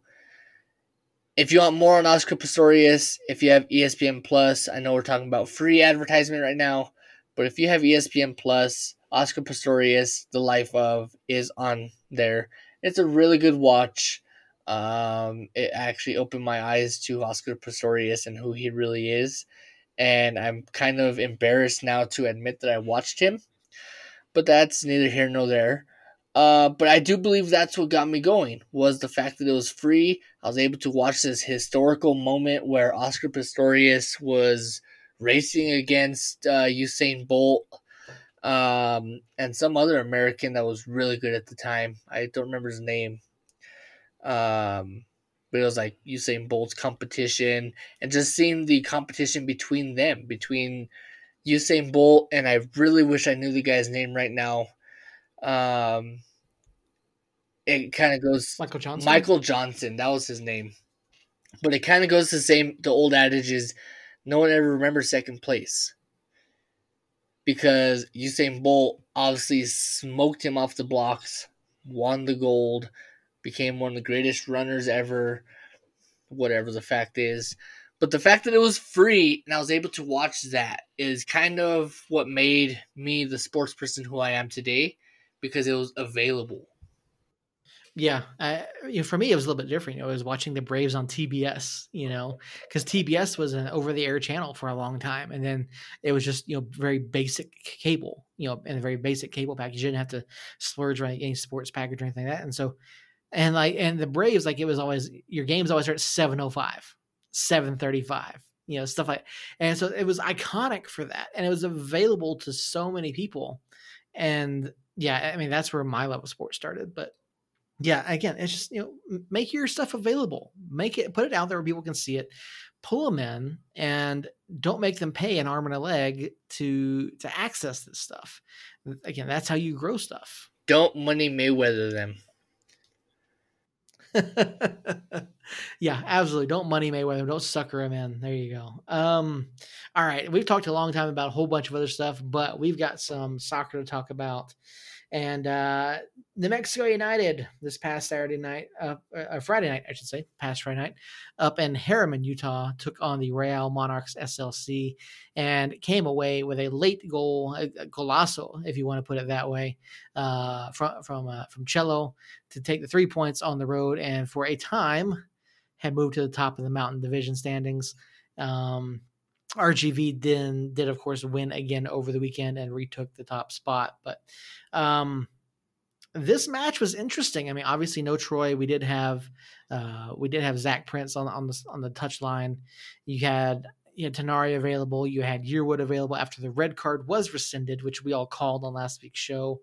if you want more on Oscar Pistorius, if you have ESPN Plus, I know we're talking about free advertisement right now, but if you have ESPN Plus, Oscar Pistorius, The Life of, is on there. It's a really good watch. Um, it actually opened my eyes to Oscar Pistorius and who he really is, and I'm kind of embarrassed now to admit that I watched him, but that's neither here nor there. Uh, but I do believe that's what got me going was the fact that it was free. I was able to watch this historical moment where Oscar Pistorius was racing against uh, Usain Bolt um, and some other American that was really good at the time. I don't remember his name. Um, but it was like Usain Bolt's competition and just seeing the competition between them, between Usain Bolt and I really wish I knew the guy's name right now. Um, it kind of goes Michael Johnson. Michael Johnson, that was his name. But it kind of goes the same. The old adage is, no one ever remembers second place because Usain Bolt obviously smoked him off the blocks, won the gold, became one of the greatest runners ever. Whatever the fact is, but the fact that it was free and I was able to watch that is kind of what made me the sports person who I am today because it was available. Yeah, I, you know, for me it was a little bit different. You know, I was watching the Braves on TBS. You know, because TBS was an over-the-air channel for a long time, and then it was just you know very basic cable. You know, and a very basic cable package. You didn't have to splurge on any sports package or anything like that. And so, and like, and the Braves, like it was always your games always start at seven oh five, seven thirty-five. You know, stuff like, and so it was iconic for that, and it was available to so many people, and yeah, I mean that's where my love of sports started, but yeah again it's just you know make your stuff available make it put it out there where people can see it pull them in and don't make them pay an arm and a leg to to access this stuff again that's how you grow stuff Don't money Mayweather them. yeah absolutely. Don't money mayweather. Don't sucker him in. There you go. Um all right. We've talked a long time about a whole bunch of other stuff but we've got some soccer to talk about and uh New Mexico United this past Saturday night, uh, uh, Friday night, I should say, past Friday night, up in Herriman, Utah, took on the Real Monarchs SLC and came away with a late goal, a, if you want to put it that way, uh, from from uh, from Cello to take the three points on the road, and for a time had moved to the top of the Mountain Division standings. Um, RGV then did of course win again over the weekend and retook the top spot, but um, this match was interesting. I mean, obviously no Troy. We did have uh, we did have Zach Prince on on the on the touch line. You had you had Tenari available. You had Yearwood available after the red card was rescinded, which we all called on last week's show.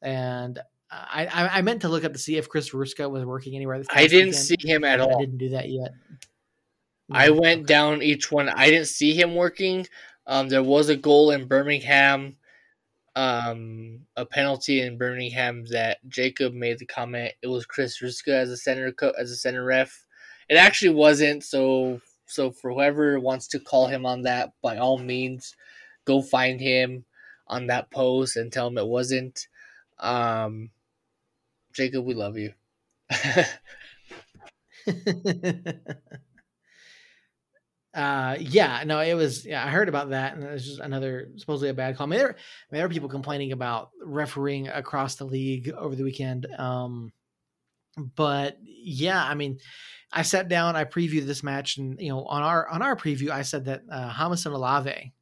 And I I, I meant to look up to see if Chris Ruska was working anywhere. I didn't weekend, see him at all. I didn't do that yet. I went okay. down each one. I didn't see him working. Um, there was a goal in Birmingham, um, a penalty in Birmingham that Jacob made the comment it was Chris Ruska as a center co- as a center ref. It actually wasn't. So so for whoever wants to call him on that, by all means, go find him on that post and tell him it wasn't. Um, Jacob, we love you. uh yeah no it was yeah i heard about that and it was just another supposedly a bad call I mean, there, I mean, there are people complaining about refereeing across the league over the weekend um but yeah, I mean, I sat down, I previewed this match, and you know, on our on our preview, I said that uh, Jamison Olave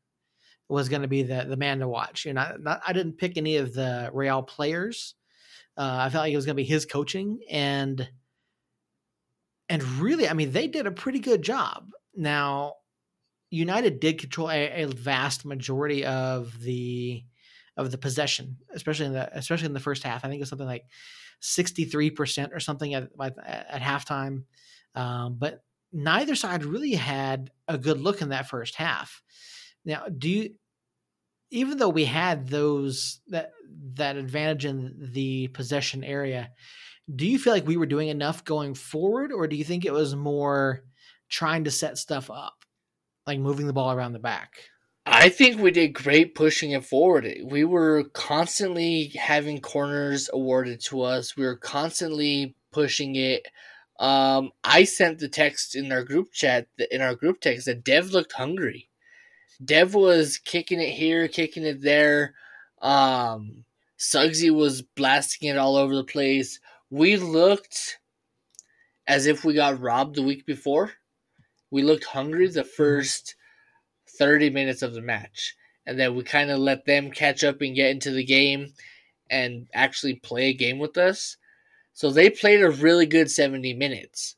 was going to be the the man to watch. You know, not, not, I didn't pick any of the Real players. Uh, I felt like it was going to be his coaching, and and really, I mean, they did a pretty good job. Now, United did control a, a vast majority of the of the possession, especially in the especially in the first half. I think it was something like sixty three percent or something at at halftime. Um, but neither side really had a good look in that first half. Now, do you, even though we had those that that advantage in the possession area, do you feel like we were doing enough going forward, or do you think it was more trying to set stuff up, like moving the ball around the back? I think we did great pushing it forward. We were constantly having corners awarded to us. We were constantly pushing it. Um, I sent the text in our group chat in our group text that Dev looked hungry. Dev was kicking it here, kicking it there. Um, Suggsy was blasting it all over the place. We looked as if we got robbed the week before. We looked hungry the mm-hmm. first 30 minutes of the match. And then we kind of let them catch up and get into the game and actually play a game with us. So they played a really good 70 minutes.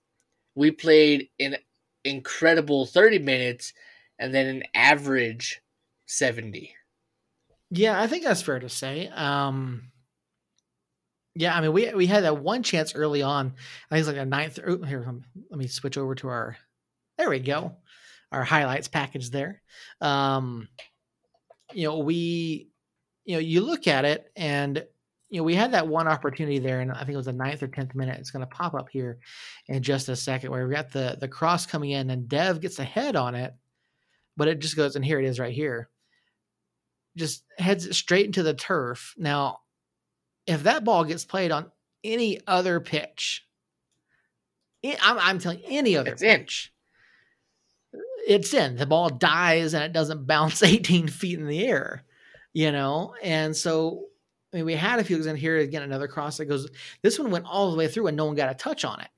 We played an incredible 30 minutes and then an average 70. Yeah, I think that's fair to say. Um, yeah, I mean, we we had that one chance early on. I think it's like a ninth. Oh, here, let me switch over to our. There we go, our highlights package there. Um, you know, we, you know, you look at it, and you know, we had that one opportunity there, and I think it was the ninth or tenth minute. It's going to pop up here in just a second, where we got the the cross coming in, and Dev gets a head on it, but it just goes, and here it is right here. Just heads straight into the turf. Now, if that ball gets played on any other pitch, I'm, I'm telling you, any other it's pitch. It's in. The ball dies and it doesn't bounce 18 feet in the air, you know? And so, I mean, we had a few in here again, another cross that goes, this one went all the way through and no one got a touch on it.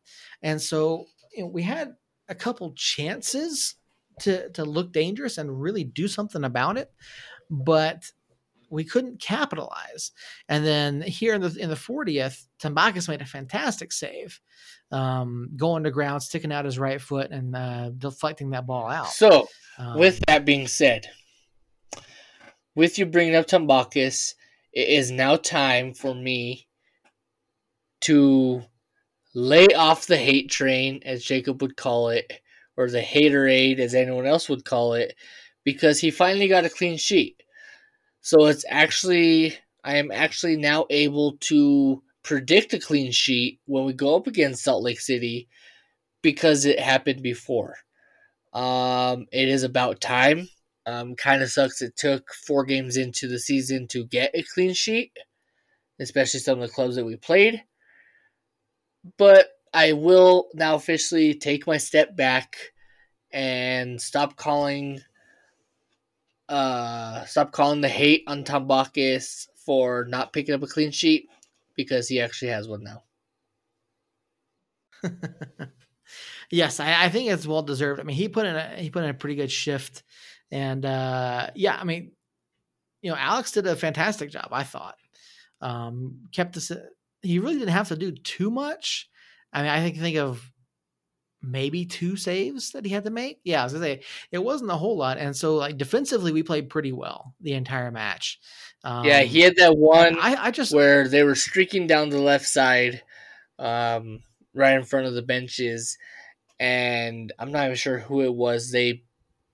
And so you know, we had a couple chances to, to look dangerous and really do something about it. But we couldn't capitalize. And then here in the in the 40th, Tambakis made a fantastic save, um, going to ground, sticking out his right foot and uh, deflecting that ball out. So, um, with that being said, with you bringing up Tambakis, it is now time for me to lay off the hate train, as Jacob would call it, or the haterade, as anyone else would call it, because he finally got a clean sheet. So it's actually I am actually now able to predict a clean sheet when we go up against Salt Lake City because it happened before. Um, it is about time. Um, kind of sucks it took four games into the season to get a clean sheet, especially some of the clubs that we played. But I will now officially take my step back and stop calling uh, stop calling the hate on Tom Tambakis for not picking up a clean sheet because he actually has one now. yes, I, I, think it's well deserved. I mean, he put in a he put in a pretty good shift, and uh, yeah, I mean, you know, Alex did a fantastic job. I thought um, kept this. He really didn't have to do too much. I mean, I think think of maybe two saves that he had to make. Yeah, I was gonna say it wasn't a whole lot, and so like defensively, we played pretty well the entire match. Um, yeah, he had that one. I, I, just where they were streaking down the left side, um, right in front of the benches, and I'm not even sure who it was. They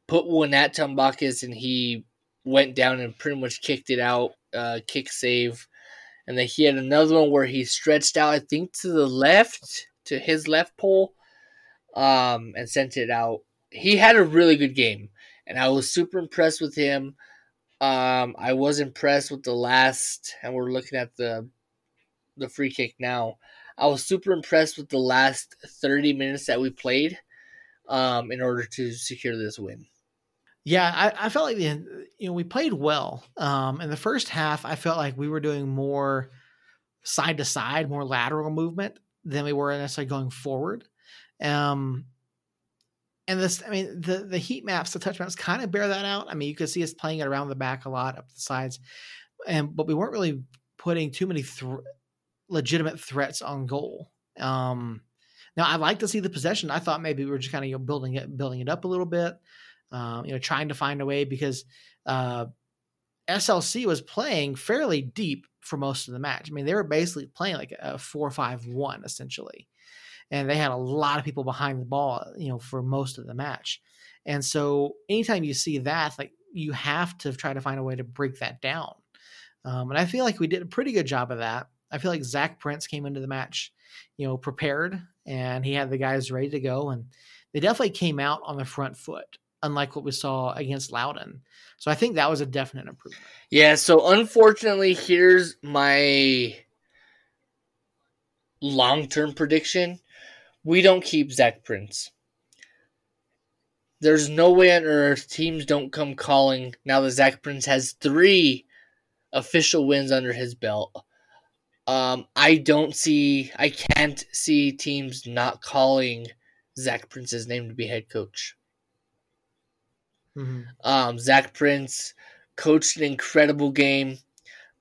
put one at Tambakis, and he went down and pretty much kicked it out, uh, kick save. And then he had another one where he stretched out, I think, to the left, to his left pole, um, and sent it out. He had a really good game, and I was super impressed with him. Um, I was impressed with the last, and we're looking at the the free kick now. I was super impressed with the last 30 minutes that we played um, in order to secure this win. Yeah, I, I felt like the you know we played well. Um, in the first half, I felt like we were doing more side to side, more lateral movement than we were necessarily going forward. Um, and this, I mean, the the heat maps, the touch maps, kind of bear that out. I mean, you could see us playing it around the back a lot, up the sides, and but we weren't really putting too many th- legitimate threats on goal. Um, now, I'd like to see the possession. I thought maybe we were just kind of you know, building it, building it up a little bit, um, you know, trying to find a way because uh, SLC was playing fairly deep for most of the match. I mean, they were basically playing like a four-five-one essentially, and they had a lot of people behind the ball, you know, for most of the match. And so, anytime you see that, like you have to try to find a way to break that down. Um, and I feel like we did a pretty good job of that. I feel like Zach Prince came into the match, you know, prepared, and he had the guys ready to go, and they definitely came out on the front foot, unlike what we saw against Loudoun. So I think that was a definite improvement. Yeah, so unfortunately, here's my long term prediction. We don't keep Zach Prince. There's no way on earth teams don't come calling now that Zach Prince has three official wins under his belt. Um, I don't see, I can't see teams not calling Zach Prince's name to be head coach. Mm-hmm. Um, Zach Prince coached an incredible game.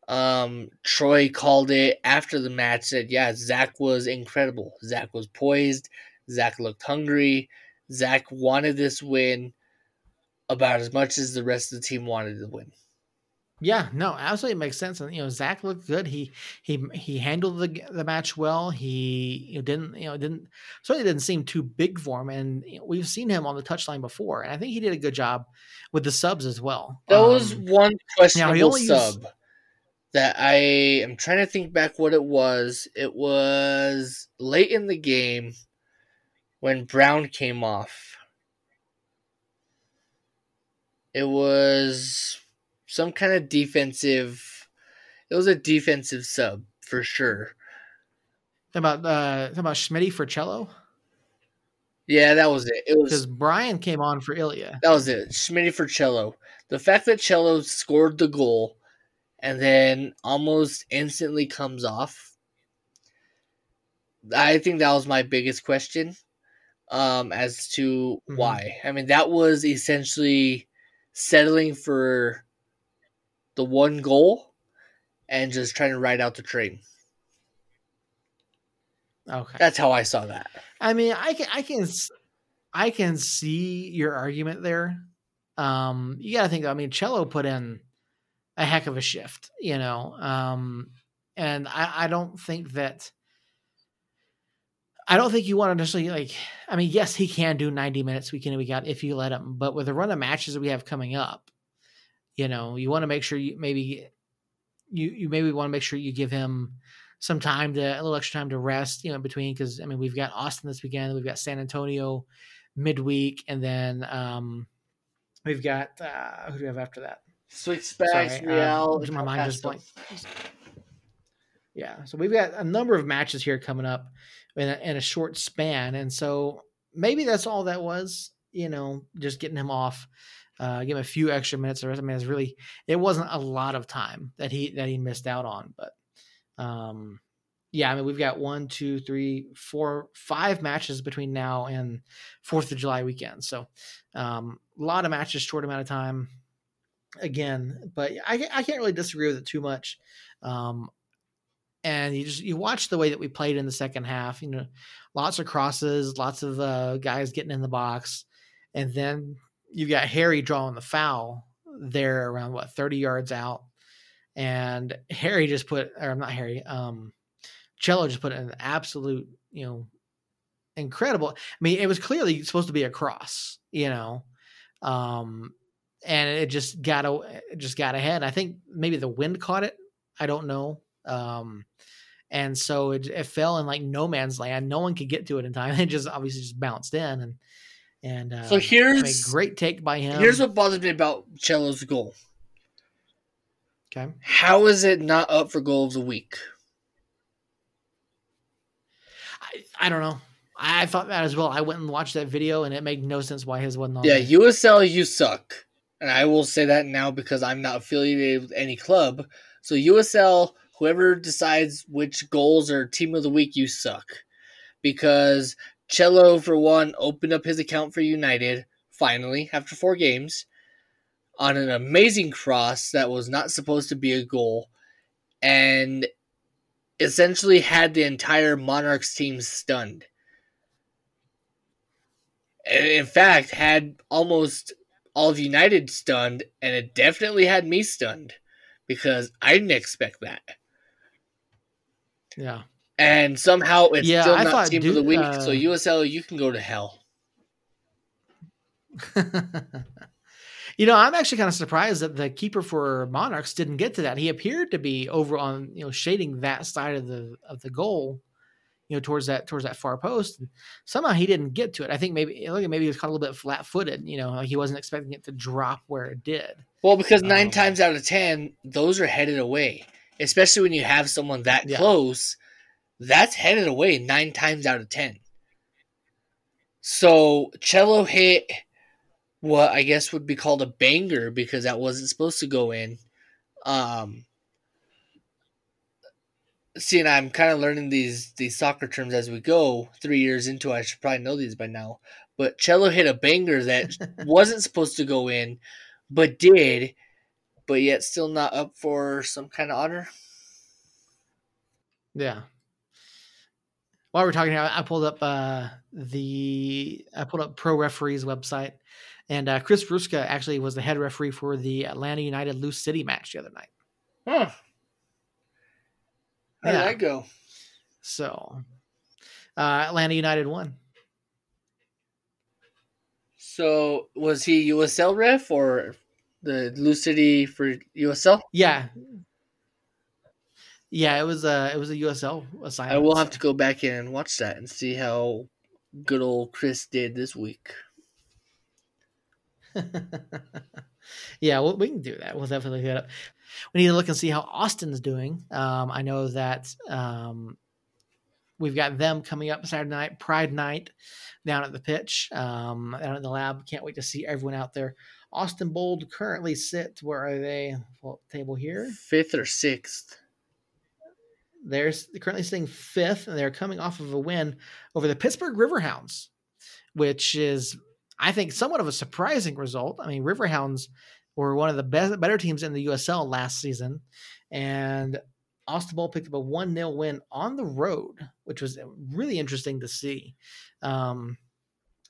Um, Troy called it after the match, said, Yeah, Zach was incredible. Zach was poised. Zach looked hungry. Zach wanted this win about as much as the rest of the team wanted to win. Yeah, no, absolutely makes sense. And you know, Zach looked good. He he he handled the the match well. He you know, didn't you know didn't certainly didn't seem too big for him. And you know, we've seen him on the touchline before, and I think he did a good job with the subs as well. That um, was one questionable sub used... that I am trying to think back what it was. It was late in the game when Brown came off. It was some kind of defensive. It was a defensive sub for sure. About uh, about Schmitty for cello. Yeah, that was it. It was because Brian came on for Ilya. That was it. Schmitty for cello. The fact that cello scored the goal and then almost instantly comes off. I think that was my biggest question um, as to mm-hmm. why. I mean, that was essentially settling for the one goal and just trying to ride out the train. Okay, that's how I saw that. I mean, I can, I can, I can see your argument there. Um, you got to think. I mean, Cello put in a heck of a shift, you know, um, and I, I don't think that. I don't think you want to necessarily like. I mean, yes, he can do ninety minutes week in and week out if you let him. But with the run of matches that we have coming up, you know, you want to make sure you maybe you you maybe want to make sure you give him some time to a little extra time to rest, you know, in between because I mean we've got Austin this weekend, we've got San Antonio midweek, and then um we've got uh who do we have after that? Switch Spags, uh, Real. Uh, my mind just blank. Yeah, so we've got a number of matches here coming up in a, in a short span, and so maybe that's all that was. You know, just getting him off uh, give him a few extra minutes. The rest, I mean, it's really it wasn't a lot of time that he that he missed out on, but um, yeah, I mean, we've got one, two, three, four, five matches between now and Fourth of July weekend. So um, a lot of matches, short amount of time. Again, but I I can't really disagree with it too much. Um, and you just you watch the way that we played in the second half. You know, lots of crosses, lots of uh, guys getting in the box, and then you've got Harry drawing the foul there around what 30 yards out. And Harry just put, or not Harry, um, Cello just put an absolute, you know, incredible. I mean, it was clearly supposed to be a cross, you know, um, and it just got it just got ahead. I think maybe the wind caught it. I don't know. Um, and so it, it fell in like no man's land. No one could get to it in time. It just obviously just bounced in, and and uh, so here's a great take by him. Here's what bothers me about Cello's goal. Okay. How is it not up for goal of the week? I, I don't know. I thought that as well. I went and watched that video, and it made no sense why his wasn't on. Yeah, there. USL, you suck, and I will say that now because I'm not affiliated with any club. So USL, whoever decides which goals are team of the week, you suck. because Cello, for one, opened up his account for United finally after four games on an amazing cross that was not supposed to be a goal and essentially had the entire Monarchs team stunned. In fact, had almost all of United stunned, and it definitely had me stunned because I didn't expect that. Yeah. And somehow it's Yeah, still I not team of the week. uh, so USL, you can go to hell. you know, I'm actually kind of surprised that the keeper for Monarchs didn't get to that. He appeared to be over on, you know, shading that side of the of the goal, you know, towards that towards that far post. And somehow he didn't get to it. I think maybe like maybe he was caught a little bit flat footed. You know, like he wasn't expecting it to drop where it did. Well, because nine Um, times out of ten, those are headed away. Especially when you have someone that Yeah. close, that's headed away nine times out of ten. So Cello hit what I guess would be called a banger because that wasn't supposed to go in. Um, see, and I'm kind of learning these these soccer terms as we go. Three years into, it, I should probably know these by now. But Cello hit a banger that wasn't supposed to go in, but did, but yet still not up for some kind of honor. Yeah. While we're talking I pulled up uh, the I pulled up Pro Referees website, and uh, Chris Ruska actually was the head referee for the Atlanta United Lou City match the other night. Huh. How Yeah. did that go? So, uh, Atlanta United won. So was he USL ref or the Lucity for USL? Yeah, yeah, it was a it was a USL assignment. I will have to go back in and watch that and see how good old Chris did this week. yeah, well, we can do that. We'll definitely do that. We need to look and see how Austin's doing. Um, I know that um, we've got them coming up Saturday night, Pride Night, down at the pitch, um, down at the lab. Can't wait to see everyone out there. Austin Bold currently sit. Where are they? Table here. Fifth or sixth. They're currently sitting fifth, and they're coming off of a win over the Pittsburgh Riverhounds, which is, I think, somewhat of a surprising result. I mean, Riverhounds were one of the best, better teams in the USL last season, and Austin Bold picked up a one 0 win on the road, which was really interesting to see. Um,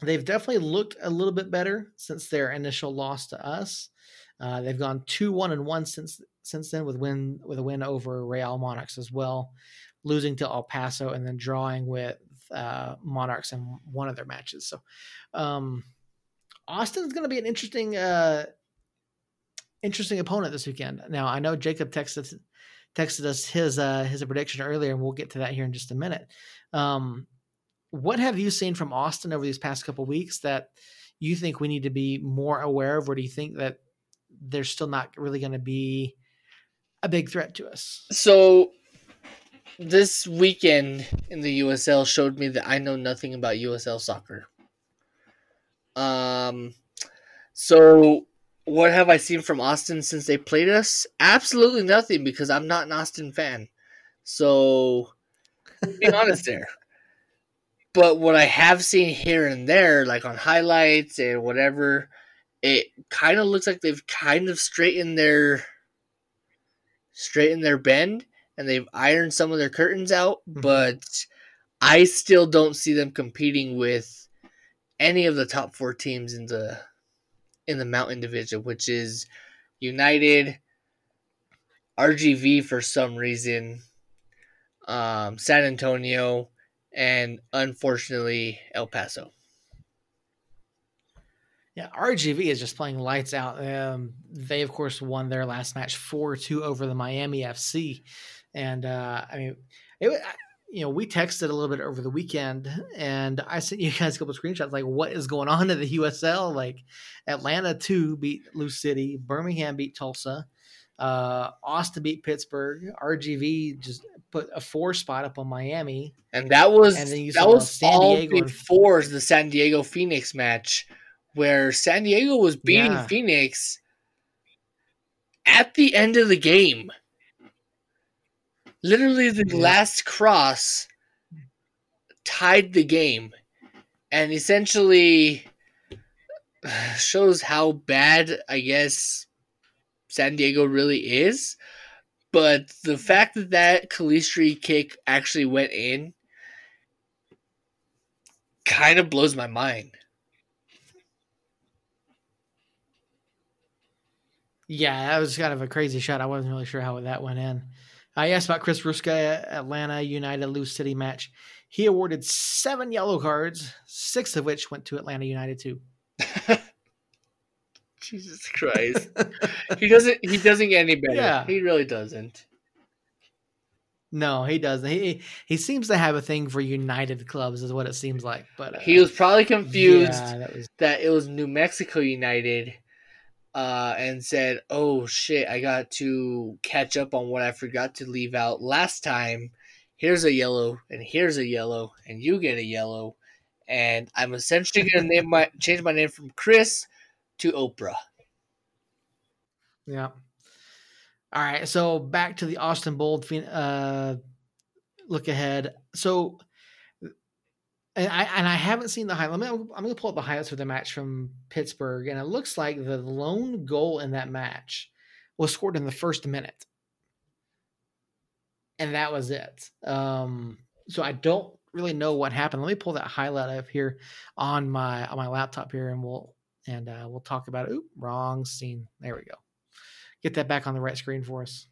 they've definitely looked a little bit better since their initial loss to us. Uh, they've gone two one and one since since then with win with a win over Real Monarchs as well, losing to El Paso and then drawing with uh, Monarchs in one of their matches. So um, Austin's going to be an interesting uh, interesting opponent this weekend. Now I know Jacob texted texted us his uh, his prediction earlier, and we'll get to that here in just a minute. Um, what have you seen from Austin over these past couple weeks that you think we need to be more aware of, or do you think that they're still not really going to be a big threat to us? So this weekend in the USL showed me that I know nothing about USL soccer. Um so what have I seen from Austin since they played us? Absolutely nothing because I'm not an Austin fan. So be honest there. But what I have seen here and there, like on highlights and whatever, it kind of looks like they've kind of straightened their straightened their bend and they've ironed some of their curtains out, Mhm. but I still don't see them competing with any of the top four teams in the in the Mountain Division, which is United, RGV for some reason, um, San Antonio, and unfortunately El Paso. Yeah, RGV is just playing lights out. Um, they, of course, won their last match four two over the Miami FC, and uh, I mean, it. You know, we texted a little bit over the weekend, and I sent you guys a couple of screenshots. Like, what is going on in the USL? Like, Atlanta two beat Lou City, Birmingham beat Tulsa, uh, Austin beat Pittsburgh, RGV just put a four spot up on Miami. And that was And then you that was San all Diego and- before the San Diego Phoenix match, where San Diego was beating Yeah. Phoenix at the end of the game. Literally the Yeah. last cross tied the game and essentially shows how bad I guess San Diego really is. But the fact that that Calistri kick actually went in kind of blows my mind. Yeah, that was kind of a crazy shot. I wasn't really sure how that went in. I asked about Chris Ruska, at Atlanta United Lou City match. He awarded seven yellow cards, six of which went to Atlanta United too. Jesus Christ. he doesn't he doesn't get any better. Yeah. He really doesn't. No, he doesn't. He he seems to have a thing for United clubs, is what it seems like. But uh, He was probably confused Yeah, that was that it was New Mexico United uh, and said, Oh shit, I got to catch up on what I forgot to leave out last time. Here's a yellow, and here's a yellow, and you get a yellow. And I'm essentially gonna name my change my name from Chris to Oprah. yeah. All right, so back to the Austin Bold uh, look ahead. So, and I and I haven't seen the highlight. I'm I'm gonna pull up the highlights of the match from Pittsburgh, and it looks like the lone goal in that match was scored in the first minute, and that was it. Um, so I don't really know what happened. Let me pull that highlight up here on my on my laptop here, and we'll and uh, we'll talk about it. Oop, wrong scene. There we go. Get that back on the right screen for us.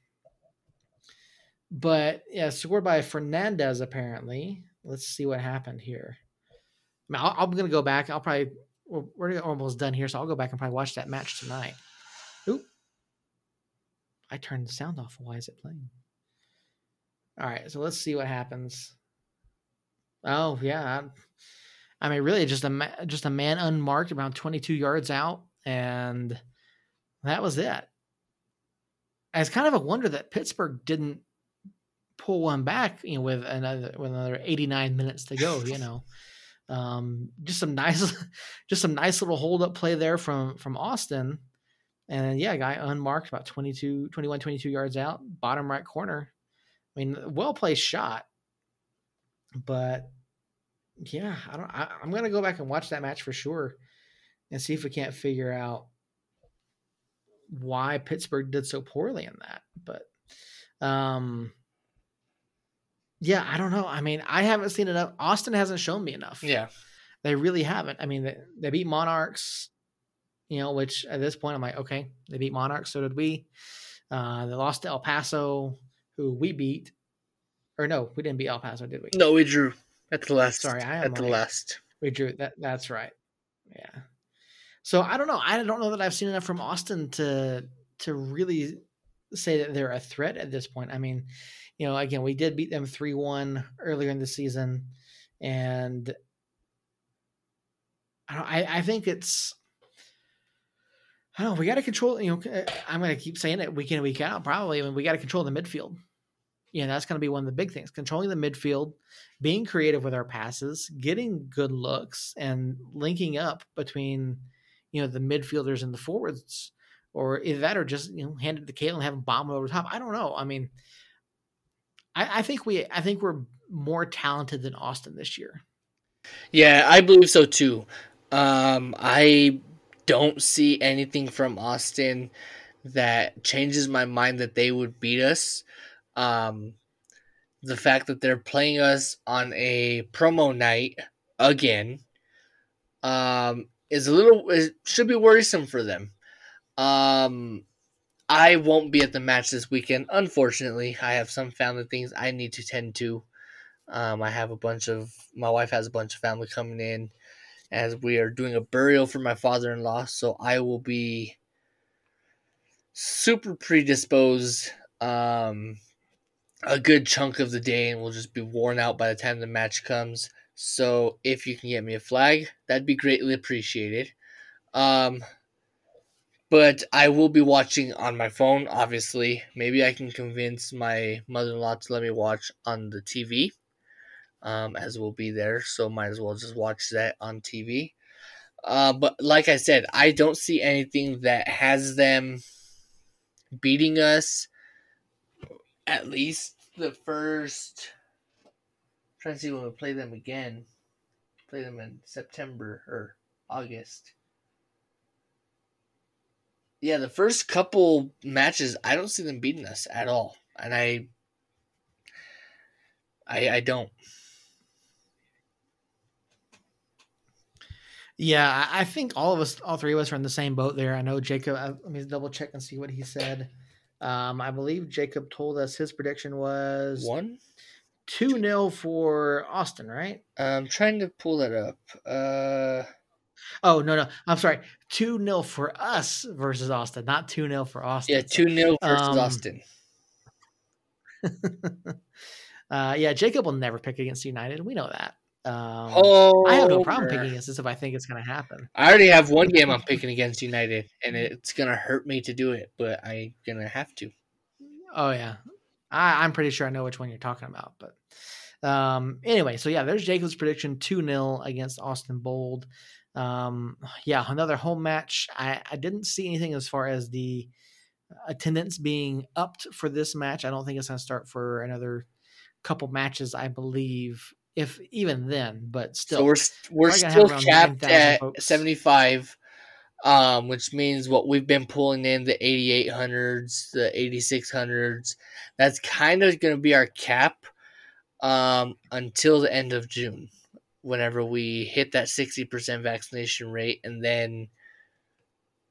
But yeah, scored by Fernandez apparently. Let's see what happened here. I I'm gonna go back. I'll probably we're, we're almost done here, so I'll go back and probably watch that match tonight. Oop! I turned the sound off. Why is it playing? All right, so let's see what happens. Oh yeah, I mean, really, just a ma- just a man unmarked, around 22 yards out, and that was it. And It's kind of a wonder that Pittsburgh didn't pull one back, you know, with another with another 89 minutes to go. You know, um, just some nice, just some nice little hold up play there from from Austin, and yeah, guy unmarked about 22, 21, 22 yards out, bottom right corner. I mean, well placed shot, but yeah, I don't. I, I'm gonna go back and watch that match for sure, and see if we can't figure out why Pittsburgh did so poorly in that. But, um, yeah, I don't know. I mean, I haven't seen enough. Austin hasn't shown me enough. Yeah. They really haven't. I mean, they, they beat Monarchs, you know, which at this point I'm like, okay, they beat Monarchs. So did we. Uh, they lost to El Paso, who we beat. Or no, we didn't beat El Paso, did we? No, we drew at the last. Sorry, I am at the like- last. We drew that. That's right. Yeah. So I don't know. I don't know that I've seen enough from Austin to to really say that they're a threat at this point. I mean, you know, again, we did beat them three one earlier in the season, and I don't. I, I think it's. I don't know. We got to control. You know, eh, I'm going to keep saying it week in week out. Probably. I mean, we got to control the midfield. Yeah, that's going to be one of the big things. Controlling the midfield, being creative with our passes, getting good looks, and linking up between, you know, the midfielders and the forwards, or either that or just you know hand it to Kalen and have him bomb it over the top. I don't know. I mean, I, I think we I think we're more talented than Austin this year. Yeah, I believe so too. Um, I don't see anything from Austin that changes my mind that they would beat us. Um, the fact that they're playing us on a promo night again um, is a little it should be worrisome for them. Um, I won't be at the match this weekend. Unfortunately, I have some family things I need to tend to. Um, I have a bunch of my wife has a bunch of family coming in as we are doing a burial for my father-in-law, so I will be super predisposed um, a good chunk of the day and will just be worn out by the time the match comes. So if you can get me a flag, that'd be greatly appreciated. Um, but I will be watching on my phone, obviously. Maybe I can convince my mother in law to let me watch on the TV, um, as we'll be there. So might as well just watch that on TV. Uh, but like I said, I don't see anything that has them beating us at least the first trying to see when we play them again. Play them in September or August. Yeah, the first couple matches, I don't see them beating us at all, and I, I, I don't. Yeah, I think all of us, all three of us, are in the same boat there. I know Jacob. I, let me double check and see what he said. Um, I believe Jacob told us his prediction was One. two nil for Austin, right? I'm trying to pull that up. Uh, Oh no, no, I'm sorry, two 0 for us versus Austin, not two 0 for Austin. yeah, two 0 versus Um, Austin. uh, yeah, Jacob will never pick against United. We know that. Um, Oh, I have no problem picking against this if I think it's going to happen. I already have one game I'm picking against United, and it's gonna hurt me to do it, but I'm gonna have to. Oh yeah, I, I'm pretty sure I know which one you're talking about. But um, anyway, so yeah, there's Jacob's prediction two 0 against Austin Bold. Um, yeah, another home match. I, I didn't see anything as far as the attendance being upped for this match. I don't think it's going to start for another couple matches. I believe, if even then, but still, So we're we're still capped 9,000 at folks. 75, um, which means what we've been pulling in the 8800s, the 8600s. That's kind of going to be our cap um, until the end of June, whenever we hit that 60% vaccination rate, and then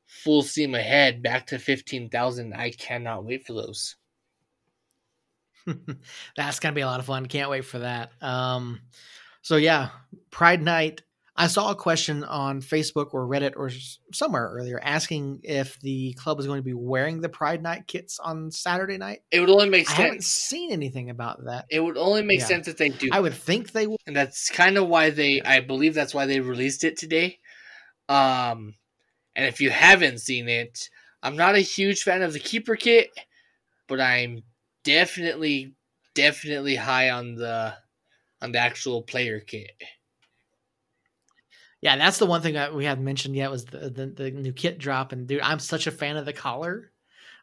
full steam ahead back to 15,000. I cannot wait for those. That's gonna be a lot of fun. Can't wait for that. Um, so yeah, Pride Night. I saw a question on Facebook or Reddit or somewhere earlier asking if the club is going to be wearing the Pride Night kits on Saturday night. It would only make sense. I haven't seen anything about that. It would only make Yeah. sense if they do. I would think they would. and that's kind of why they i believe that's why they released it today um and if you haven't seen it i'm not a huge fan of the keeper kit but i'm definitely definitely high on the on the actual player kit Yeah, that's the one thing that we hadn't mentioned yet was the, the the new kit drop. And dude, I'm such a fan of the collar.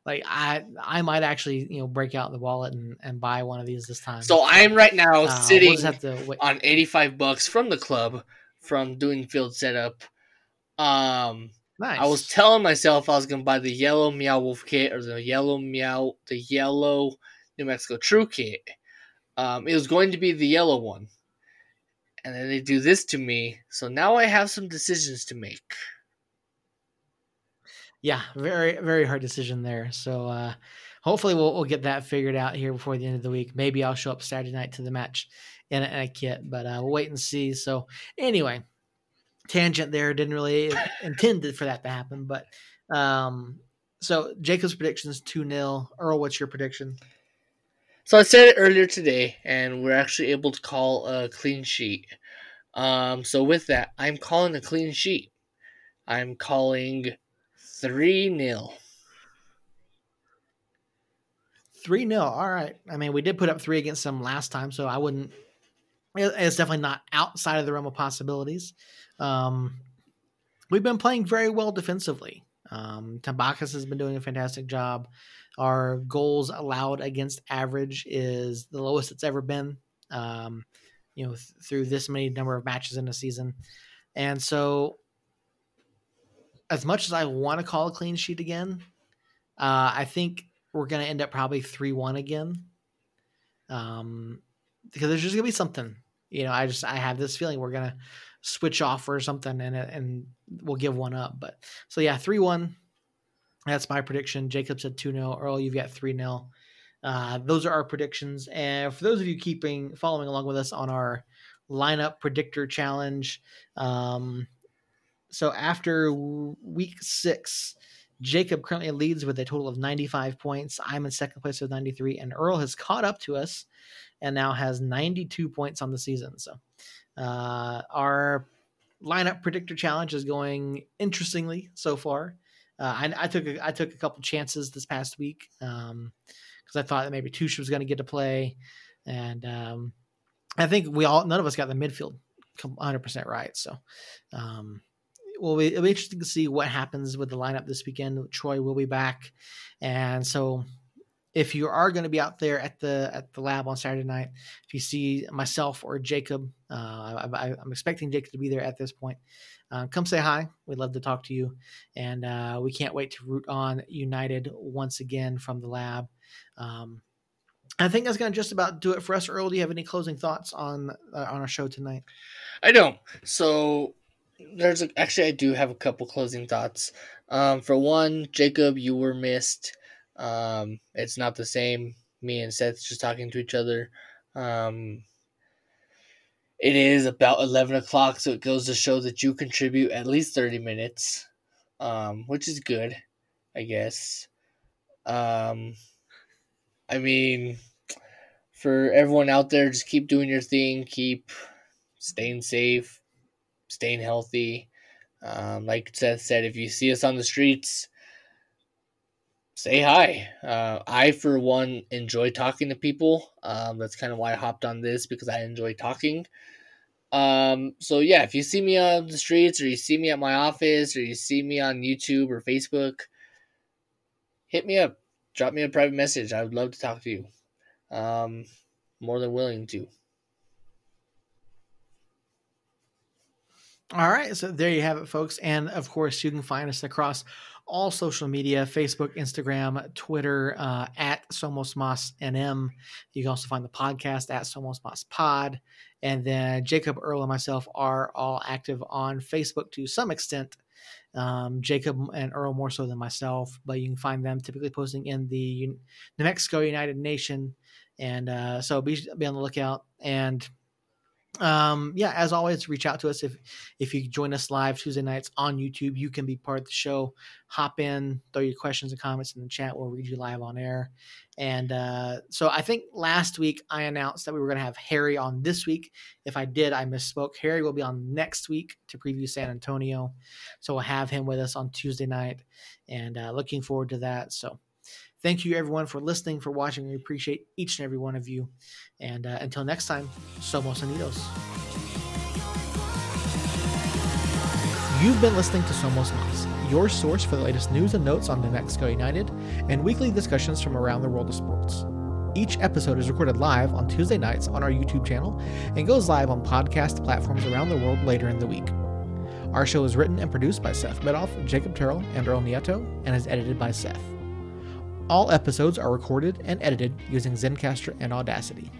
Like I I might actually you know break out the wallet and, and buy one of these this time. so i'm right now Uh, sitting We'll just have to wait. on 85 bucks from the club from doing field setup um Nice. I was telling myself I was gonna buy the yellow Meow Wolf kit or the yellow Meow, the yellow New Mexico True kit. Um, it was going to be the yellow one, and then they do this to me. So now I have some decisions to make. yeah, very very hard decision there. So uh, hopefully we'll we'll get that figured out here before the end of the week. Maybe I'll show up Saturday night to the match in a, in a kit, but uh, we'll wait and see. So anyway, tangent there. Didn't really intend it for that to happen, but um, so Jacob's prediction is two 0 Earl, what's your prediction? So I said it earlier today, and we're actually able to call a clean sheet. Um, so with that, I'm calling a clean sheet. I'm calling three 0 Three 0 All right. I mean, we did put up three against them last time, so I wouldn't. It's definitely not outside of the realm of possibilities. Um, we've been playing very well defensively. Um, has been doing a fantastic job. Our goals allowed against average is the lowest it's ever been. Um, you know, th- through this many number of matches in a season, and so as much as I want to call a clean sheet again, uh, I think we're going to end up probably 3 1 again. Um, because there's just going to be something. You know, I just, I have this feeling we're going to switch off or something and, and we'll give one up. But so, yeah, 3 1. That's my prediction. Jacob said 2 0. Earl, you've got 3 0. Uh, those are our predictions. And for those of you keeping, following along with us on our lineup predictor challenge, um, so after week six, Jacob currently leads with a total of 95 points. I'm in second place with 93, and Earl has caught up to us and now has 92 points on the season. So uh, our lineup predictor challenge is going interestingly so far. Uh, I, I took a, I took a couple chances this past week because I thought that maybe Tush was going to get to play, and um, I think we all none of us got the midfield 100 percent right. So um, well, it'll be interesting to see what happens with the lineup this weekend. Troy will be back, and so if you are going to be out there at the at the lab on Saturday night, if you see myself or Jacob, uh, I, am expecting Jacob to be there at this point. Uh, come say hi. We'd love to talk to you, and uh, we can't wait to root on United once again from the lab. Um, I think that's going to just about do it for us. Earl, do you have any closing thoughts on uh, on our show tonight? I don't. So there's a, actually I do have a couple closing thoughts. Um, for one, Jacob, you were missed. Um, it's not the same. Me and Seth just talking to each other. Um, it is about 11 o'clock, so it goes to show that you contribute at least 30 minutes, um, which is good, I guess. Um, I mean, for everyone out there, just keep doing your thing, keep staying safe, staying healthy. Um, like Seth said, if you see us on the streets, say hi. Uh, I, for one, enjoy talking to people. Um, that's kind of why I hopped on this because I enjoy talking. Um, so yeah, if you see me on the streets or you see me at my office or you see me on YouTube or Facebook, hit me up. Drop me a private message. I would love to talk to you. Um, more than willing to. All right, so there you have it, folks. And of course, you can find us across all social media Facebook, Instagram, Twitter, uh, at Somos NM. You can also find the podcast at Somos Pod. And then Jacob, Earl, and myself are all active on Facebook to some extent. Um, Jacob and Earl more so than myself, but you can find them typically posting in the New Mexico United Nation. And uh, so be, be on the lookout. And um yeah as always reach out to us if if you join us live tuesday nights on youtube. You can be part of the show. Hop in throw your questions and comments in the chat. We'll read you live on air. And uh so i think last week i announced that we were going to have harry on this week. If i did i misspoke. Harry will be on next week to preview san antonio. So we'll have him with us on tuesday night and uh looking forward to that. So Thank you, everyone, for listening, for watching. We appreciate each and every one of you. And uh, until next time, Somos Unidos. You've been listening to Somos Mas, your source for the latest news and notes on New Mexico United and weekly discussions from around the world of sports. Each episode is recorded live on Tuesday nights on our YouTube channel and goes live on podcast platforms around the world later in the week. Our show is written and produced by Seth Medoff, Jacob Terrell, and Earl Nieto, and is edited by Seth. All episodes are recorded and edited using Zencastr and Audacity.